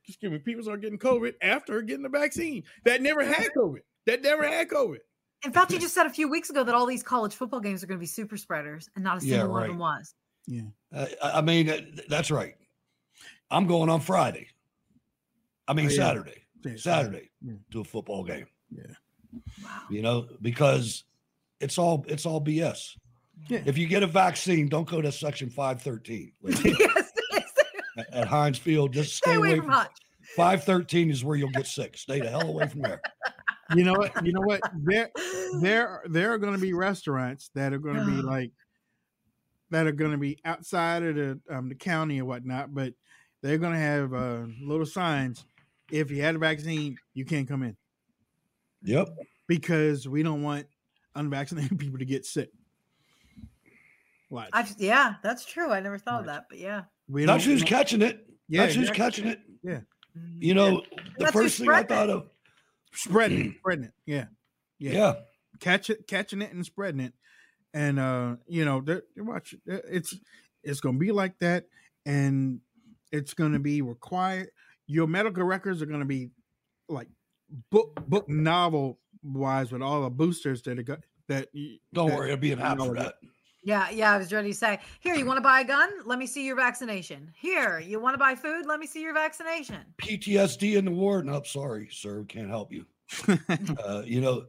excuse me people start getting COVID after getting the vaccine that never had COVID. That never had COVID. And Fauci just said a few weeks ago that all these college football games are going to be super spreaders, and not a Yeah, single one of them was. Yeah, uh, I I mean, uh, that's right. I'm going on Friday. I mean Oh, yeah. Saturday. Yeah, Saturday Yeah. to a football game. Wow. You know, because it's all it's all BS. Yeah. If you get a vaccine, don't go to Section 513 ladies and gentlemen. yes, yes. at, at Heinz Field. Just Stay away from Hutch. 513 is where you'll get sick. Stay the hell away from there. You know what? You know what? There there there are going to be restaurants that are going to be like that are going to be outside of the um, the county or whatnot, but they're going to have uh, little signs. If you had a vaccine, you can't come in Yep. because we don't want unvaccinated people to get sick. Watch. I've, yeah, that's true. I never thought of that, but yeah. we That's don't- who's catching it. Yeah, That's who's catching it. Yeah. You know, the That's first thing I thought it. of, spreading it, spreading it. Yeah, yeah. yeah, catch it, catching it, and spreading it. And uh, you know, they're, they're watch. It's it's going to be like that, and it's going to be required. Your medical records are going to be like book book novel wise with all the boosters that are got that. you- Don't that- worry, it'll be an app for know, that. Yeah, yeah. I was ready to say, here, you want to buy a gun? Let me see your vaccination. Here, you want to buy food? Let me see your vaccination. PTSD in the war. No, sorry, sir, can't help you. uh, you know,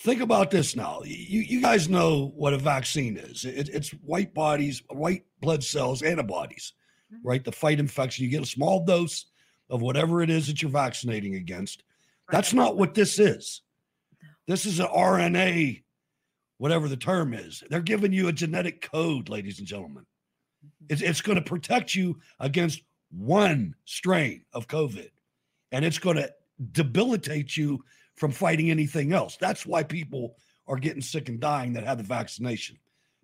think about this now. You you guys know what a vaccine is. It, it's white bodies, white blood cells, antibodies, Mhm. right? To fight infection. You get a small dose of whatever it is that you're vaccinating against. That's not what this is. This is an RNA, whatever the term is. They're giving you a genetic code, ladies and gentlemen. Mm-hmm. It's, it's going to protect you against one strain of COVID, and it's going to debilitate you from fighting anything else. That's why people are getting sick and dying that have the vaccination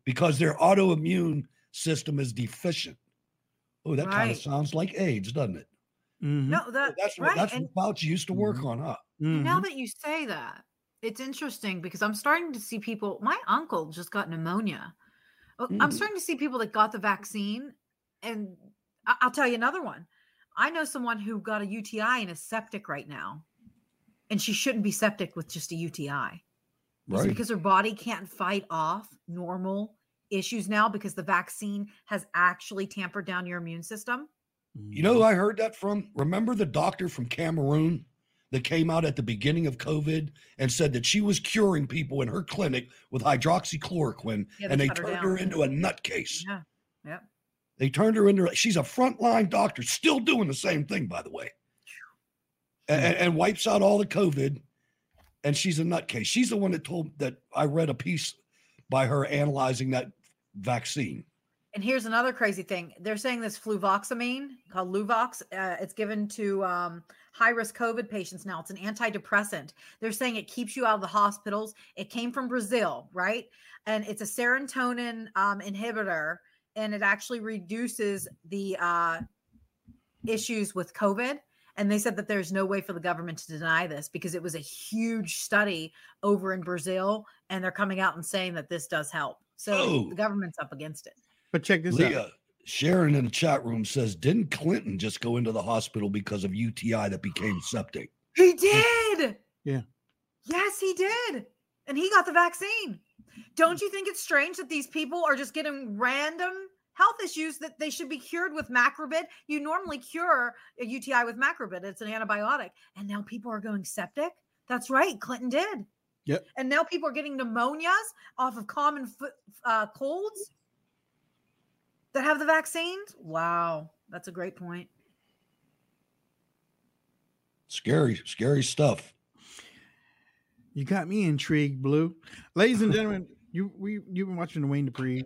because their autoimmune system is deficient. Oh, that kind of sounds like AIDS, doesn't it? Mhm. No, that That's what right. that's and what Fauci used to work Mhm. on, huh? now Mhm. that you say that, it's interesting because I'm starting to see people. My uncle just got pneumonia. Oh, I'm Mhm. starting to see people that got the vaccine, and I- I'll tell you another one. I know someone who got a UTI and is septic right now, and she shouldn't be septic with just a UTI. Is it Right. because her body can't fight off normal issues now because the vaccine has actually tampered down your immune system? You know who I heard that from? Remember the doctor from Cameroon that came out at the beginning of COVID and said that she was curing people in her clinic with hydroxychloroquine Yeah, and they they her turned her into a nutcase. Yeah. Yep. They turned her into she's a frontline doctor, still doing the same thing, by the way. And, and- and wipes out all the COVID. And she's a nutcase. She's the one that told that I read a piece by her analyzing that vaccine. And here's another crazy thing. They're saying this fluvoxamine called Luvox. Uh, it's given to um, high risk COVID patients now. It's an antidepressant. They're saying it keeps you out of the hospitals. It came from Brazil, right? And it's a serotonin um, inhibitor, and it actually reduces the uh, issues with COVID. And they said that there's no way for the government to deny this because it was a huge study over in Brazil, and they're coming out and saying that this does help. So Oh. the government's up against it. But check this out. Leah, Sharon in the chat room says, didn't Clinton just go into the hospital because of UTI that became septic? He did. Yeah. Yes, he did. And he got the vaccine. Don't you think it's strange that these people are just getting random health issues that they should be cured with macrobid? You normally cure a UTI with macrobid, it's an antibiotic. And now people are going septic. That's right. Clinton did. Yep. And now people are getting pneumonias off of common foot, uh, colds that have the vaccines. Wow. That's a great point. Scary, scary stuff. You got me intrigued, Blue. Ladies and gentlemen, you we you've been watching the Wayne Dupree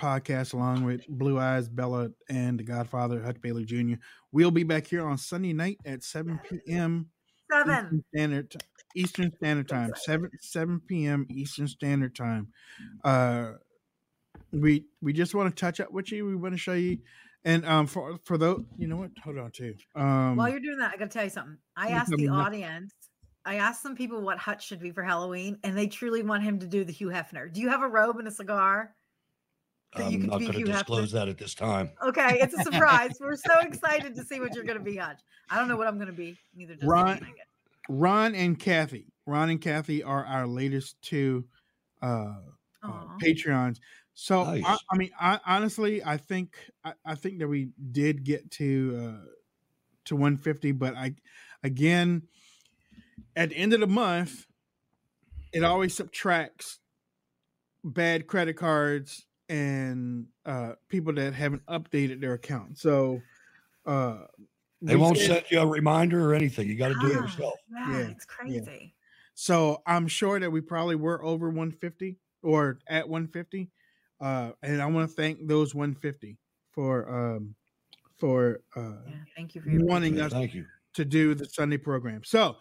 podcast along with Blue Eyes, Bella, and the Godfather, Hutch Bailey Jr. We'll be back here on Sunday night at 7 p.m. Seven. Eastern Standard Ti- Eastern Standard Time. 7 7 p.m. Eastern Standard Time. Uh we we just want to touch up with you. We want to show you and um for for those you know what hold on too um While you're doing that, I got to tell you something. I asked the me what- audience, I asked some people what Hutch should be for Halloween, and they truly want him to do the Hugh Hefner. Do you have a robe and a cigar? That you I'm could not be going to Hugh Hefner? disclose that at this time. Okay, it's a surprise. We're so excited to see what you're going to be, Hutch. I don't know what I'm going to be. Neither does Ron- Ron and Kathy. Ron and Kathy are our latest two uh, uh, Patreons. So I, Nice. I mean, I, honestly, I think I, I think that we did get to uh, to 150, but I again at the end of the month, it always subtracts bad credit cards and uh, people that haven't updated their account. So uh, They won't said- send you a reminder or anything. You got to do it yourself. Yeah, Yeah, it's crazy. So I'm sure that we probably were over 150 or at 150. Uh, and I want to thank those 150 for um, for uh, Yeah, thank you for your wanting Yeah, us thank you. to do the Sunday program. So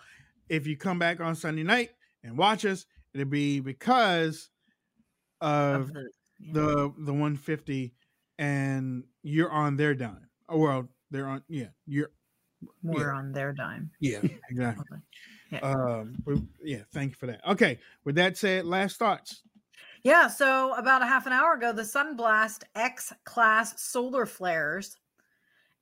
if you come back on Sunday night and watch us, it'll be because of of the, yeah. the the 150 and you're on their dime. Oh well, they're on yeah, you're more on their dime. yeah, exactly. Yeah. Um yeah, thank you for that. Okay, with that said, last thoughts. Yeah, so about a half an hour ago, the Sunblast X class solar flares,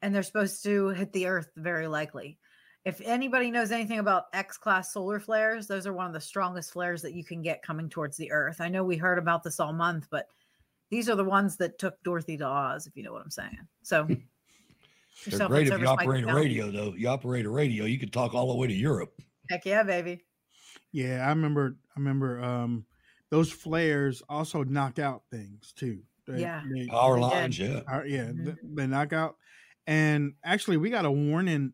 and they're supposed to hit the Earth very likely. If anybody knows anything about X class solar flares, those are one of the strongest flares that you can get coming towards the Earth. I know we heard about this all month, but these are the ones that took Dorothy to Oz, if you know what I'm saying. So, They're great if you operate a radio, though. You operate a radio, you can talk all the way to Europe. Heck yeah, baby. Yeah, I remember I remember um those flares also knock out things too. They- Yeah. they- Power They lines, yeah. Uh, yeah, Mhm. th- they knock out. And actually, we got a warning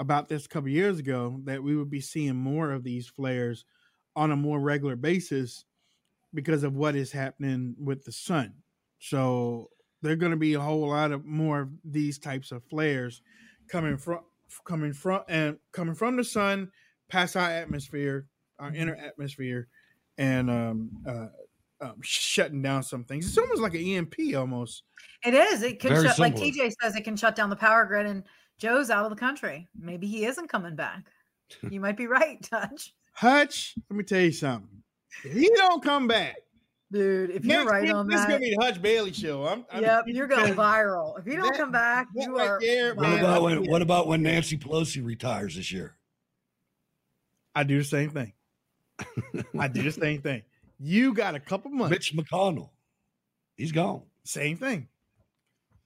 about this a couple years ago that we would be seeing more of these flares on a more regular basis because of what is happening with the sun. So there're going to be a whole lot of more of these types of flares coming from coming from and coming from the sun past our atmosphere, our Mm-hmm. inner atmosphere, and um, uh, um, shutting down some things. It's almost like an EMP almost. It is. It can Very shut, like. TJ says, it can shut down the power grid, and Joe's out of the country. Maybe he isn't coming back. You might be right, Touch. Hutch, let me tell you something. He don't come back, Dude, if you're next right week, on this is gonna be the Hutch Bailey show. I'm, I'm yep, you're going because viral. If you don't that- come back, you right are. there, What about when what about when Nancy Pelosi retires this year? I do the same thing. I do the same thing. You got a couple months. Mitch McConnell. He's gone. Same thing.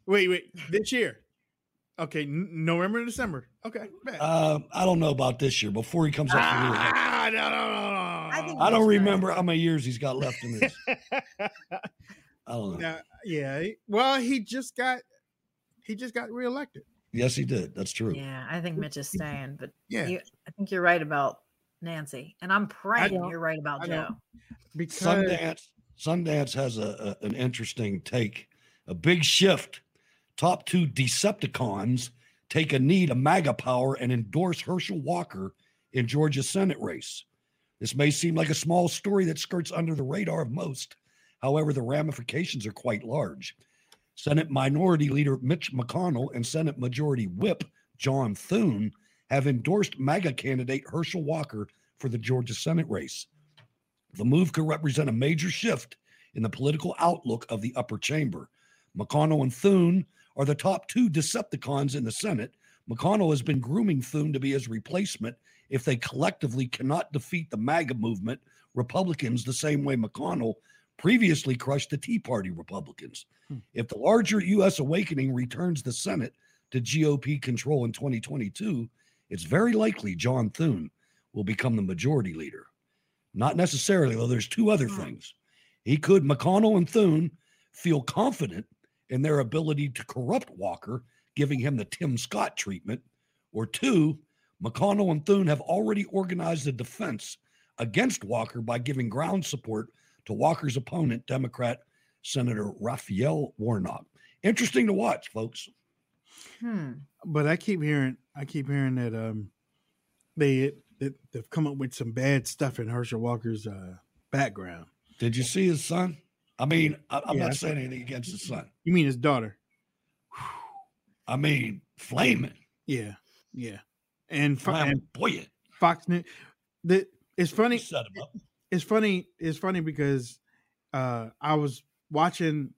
Wait, wait. This year. Okay, n- November, December. Okay. bet. Uh, I don't know about this year. Before he comes up ah, no, no, no, no. I I don't That's right. remember how many years he's got left in this. I don't know. Yeah, yeah. Well, he just got he just got reelected. Yes, he did. That's true. Yeah, I think Mitch is staying, but Yeah, you, I think you're right about Nancy, and I'm praying you're right about I know. Joe. because Sundance Sundance has a, a an interesting take, a big shift. Top two Decepticons take a knee to MAGA power and endorse Herschel Walker in Georgia's Senate race. This may seem like a small story that skirts under the radar of most. However, the ramifications are quite large. Senate Minority Leader Mitch McConnell and Senate Majority Whip John Thune have endorsed MAGA candidate Herschel Walker for the Georgia Senate race. The move could represent a major shift in the political outlook of the upper chamber. McConnell and Thune are the top two Decepticons in the Senate. McConnell has been grooming Thune to be his replacement if they collectively cannot defeat the MAGA movement Republicans the same way McConnell previously crushed the Tea Party Republicans. Hmm. If the larger U.S. awakening returns the Senate to GOP control in 2022, it's very likely John Thune will become the majority leader. Not necessarily, though. There's two other Hmm. things. He could, McConnell and Thune, feel confident in their ability to corrupt Walker, giving him the Tim Scott treatment. Or two, McConnell and Thune have already organized a defense against Walker by giving ground support to Walker's opponent, Democrat Senator Raphael Warnock. Interesting to watch, folks. Hmm. but I keep hearing I keep hearing that um they that they've come up with some bad stuff in Herschel Walker's uh background. Did you see his son? I mean, I, I'm Yeah, not saying anything against his son. You mean his daughter? I mean, flaming, Yeah, yeah. And, Fo- and. Fox News. The it's funny. Set him up. It's funny. It's funny because uh I was watching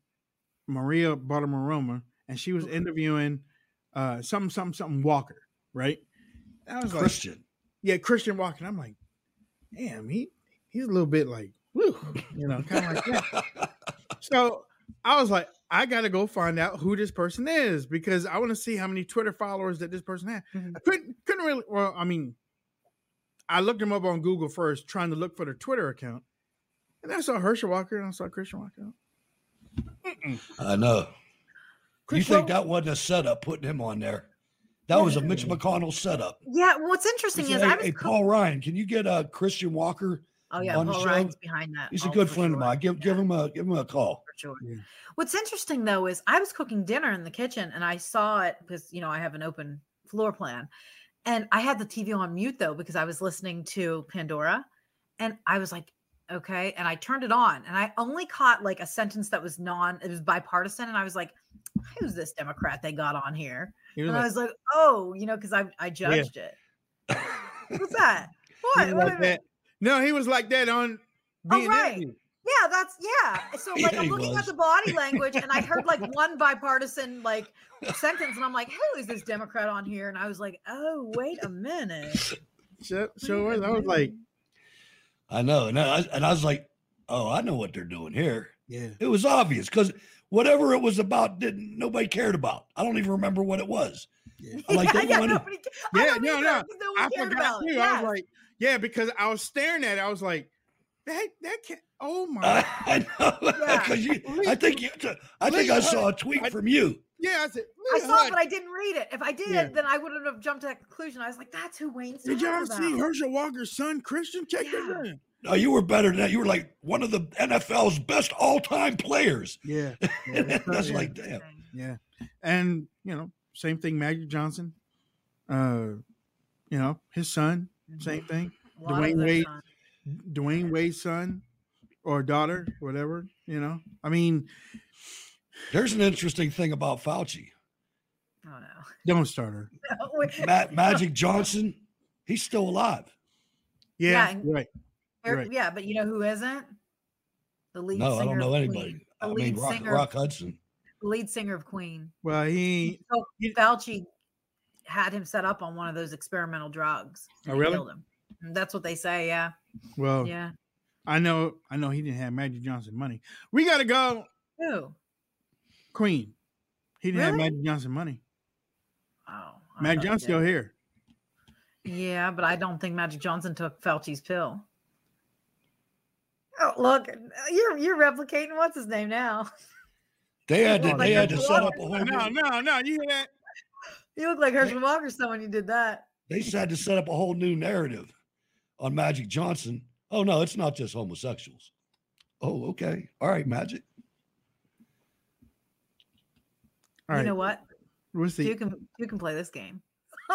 Maria Bartimaroma and she was interviewing uh something something something Walker, right? And I was like, Christian. yeah, Christian Walker. I'm like, damn, he he's a little bit like, woo, you know, kind of like that. So I was like, I gotta go find out who this person is because I want to see how many Twitter followers that this person had. Mhm. I couldn't couldn't really. Well, I mean, I looked him up on Google first, trying to look for their Twitter account, and I saw Herschel Walker and I saw Christian Walker. I know. You think that wasn't a setup putting him on there? That was a Mitch McConnell setup. Yeah. What's interesting said, is I was. hey, Paul Ryan, can you get uh, Christian Walker? oh yeah, on the Paul show, Ryan's behind that. He's a good friend of mine. Give give him a give him a call. for sure. Yeah. What's interesting though is I was cooking dinner in the kitchen and I saw it because you know I have an open floor plan, and I had the TV on mute though because I was listening to Pandora, and I was like, okay, and I turned it on and I only caught like a sentence that was non, it was bipartisan, and I was like, who's this Democrat they got on here? He was And I was like, oh, you know, because I I judged it. What's that? What? was What like that. No, he was like that on Oh, right. interviewed. Yeah, that's yeah. So like Yeah, I'm looking was. at the body language and I heard like one bipartisan like sentence and I'm like, who is this Democrat on here? And I was like, oh, wait a minute. So, so Wait a I was like. I know, and I and I was like, oh, I know what they're doing here. yeah. It was obvious because whatever it was about, didn't nobody cared about. I don't even remember what it was. Yeah. I'm like, yeah, they yeah, wanted- nobody, Yeah, don't no, either, no, 'cause no I forgot about it. too. I was like, yeah, because I was staring at it. I was like, that that can't. Oh my! I, I know Yeah. because you. I think you. t- I think I saw a tweet I- from you. Yeah, I said. I saw it, but I didn't read it. If I did, Yeah. then I wouldn't have jumped to that conclusion. I was like, "That's who Wayne's Did y'all talking see. Herschel Walker's son, Christian? Check this out. No, you were better than that. You were like one of the NFL's best all-time players. Yeah, yeah, That's yeah. like damn. yeah, and you know, same thing. Magic Johnson, uh, you know, his son, same thing. A lot of Dwyane Wade. sons. Dwyane Wade's son or daughter, whatever. You know, I mean, There's an interesting thing about Fauci. Oh no. don't start her. Wait, Ma- Magic Johnson, he's still alive. Yeah, Yeah, and- right. Eric- right. Yeah, but you know who isn't? The lead No, I don't know anybody. Queen. I The mean, lead Rock, singer, Rock Hudson. the lead singer of Queen. Well, he So he- Fauci had him set up on one of those experimental drugs. Oh, really? killed him. That's what they say. Yeah, well, yeah. I know, I know he didn't have Magic Johnson money. We gotta go, Who? Queen. He didn't have Really? Magic Johnson money. Oh, I Magic thought he Johnson's still here. Yeah, but I don't think Magic Johnson took Fauci's pill. Oh, look, you're you're replicating what's his name now. They had to, Like they had to set up a whole No, new, no, no. You hear that? You look like Herschel Walker's son when you did that. they had to set up a whole new narrative on Magic Johnson. Oh no, it's not just homosexuals. Oh, okay. All right, Magic. All you know what? What's You can you can play this game.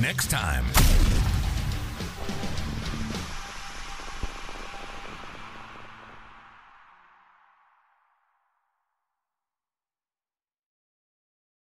next time.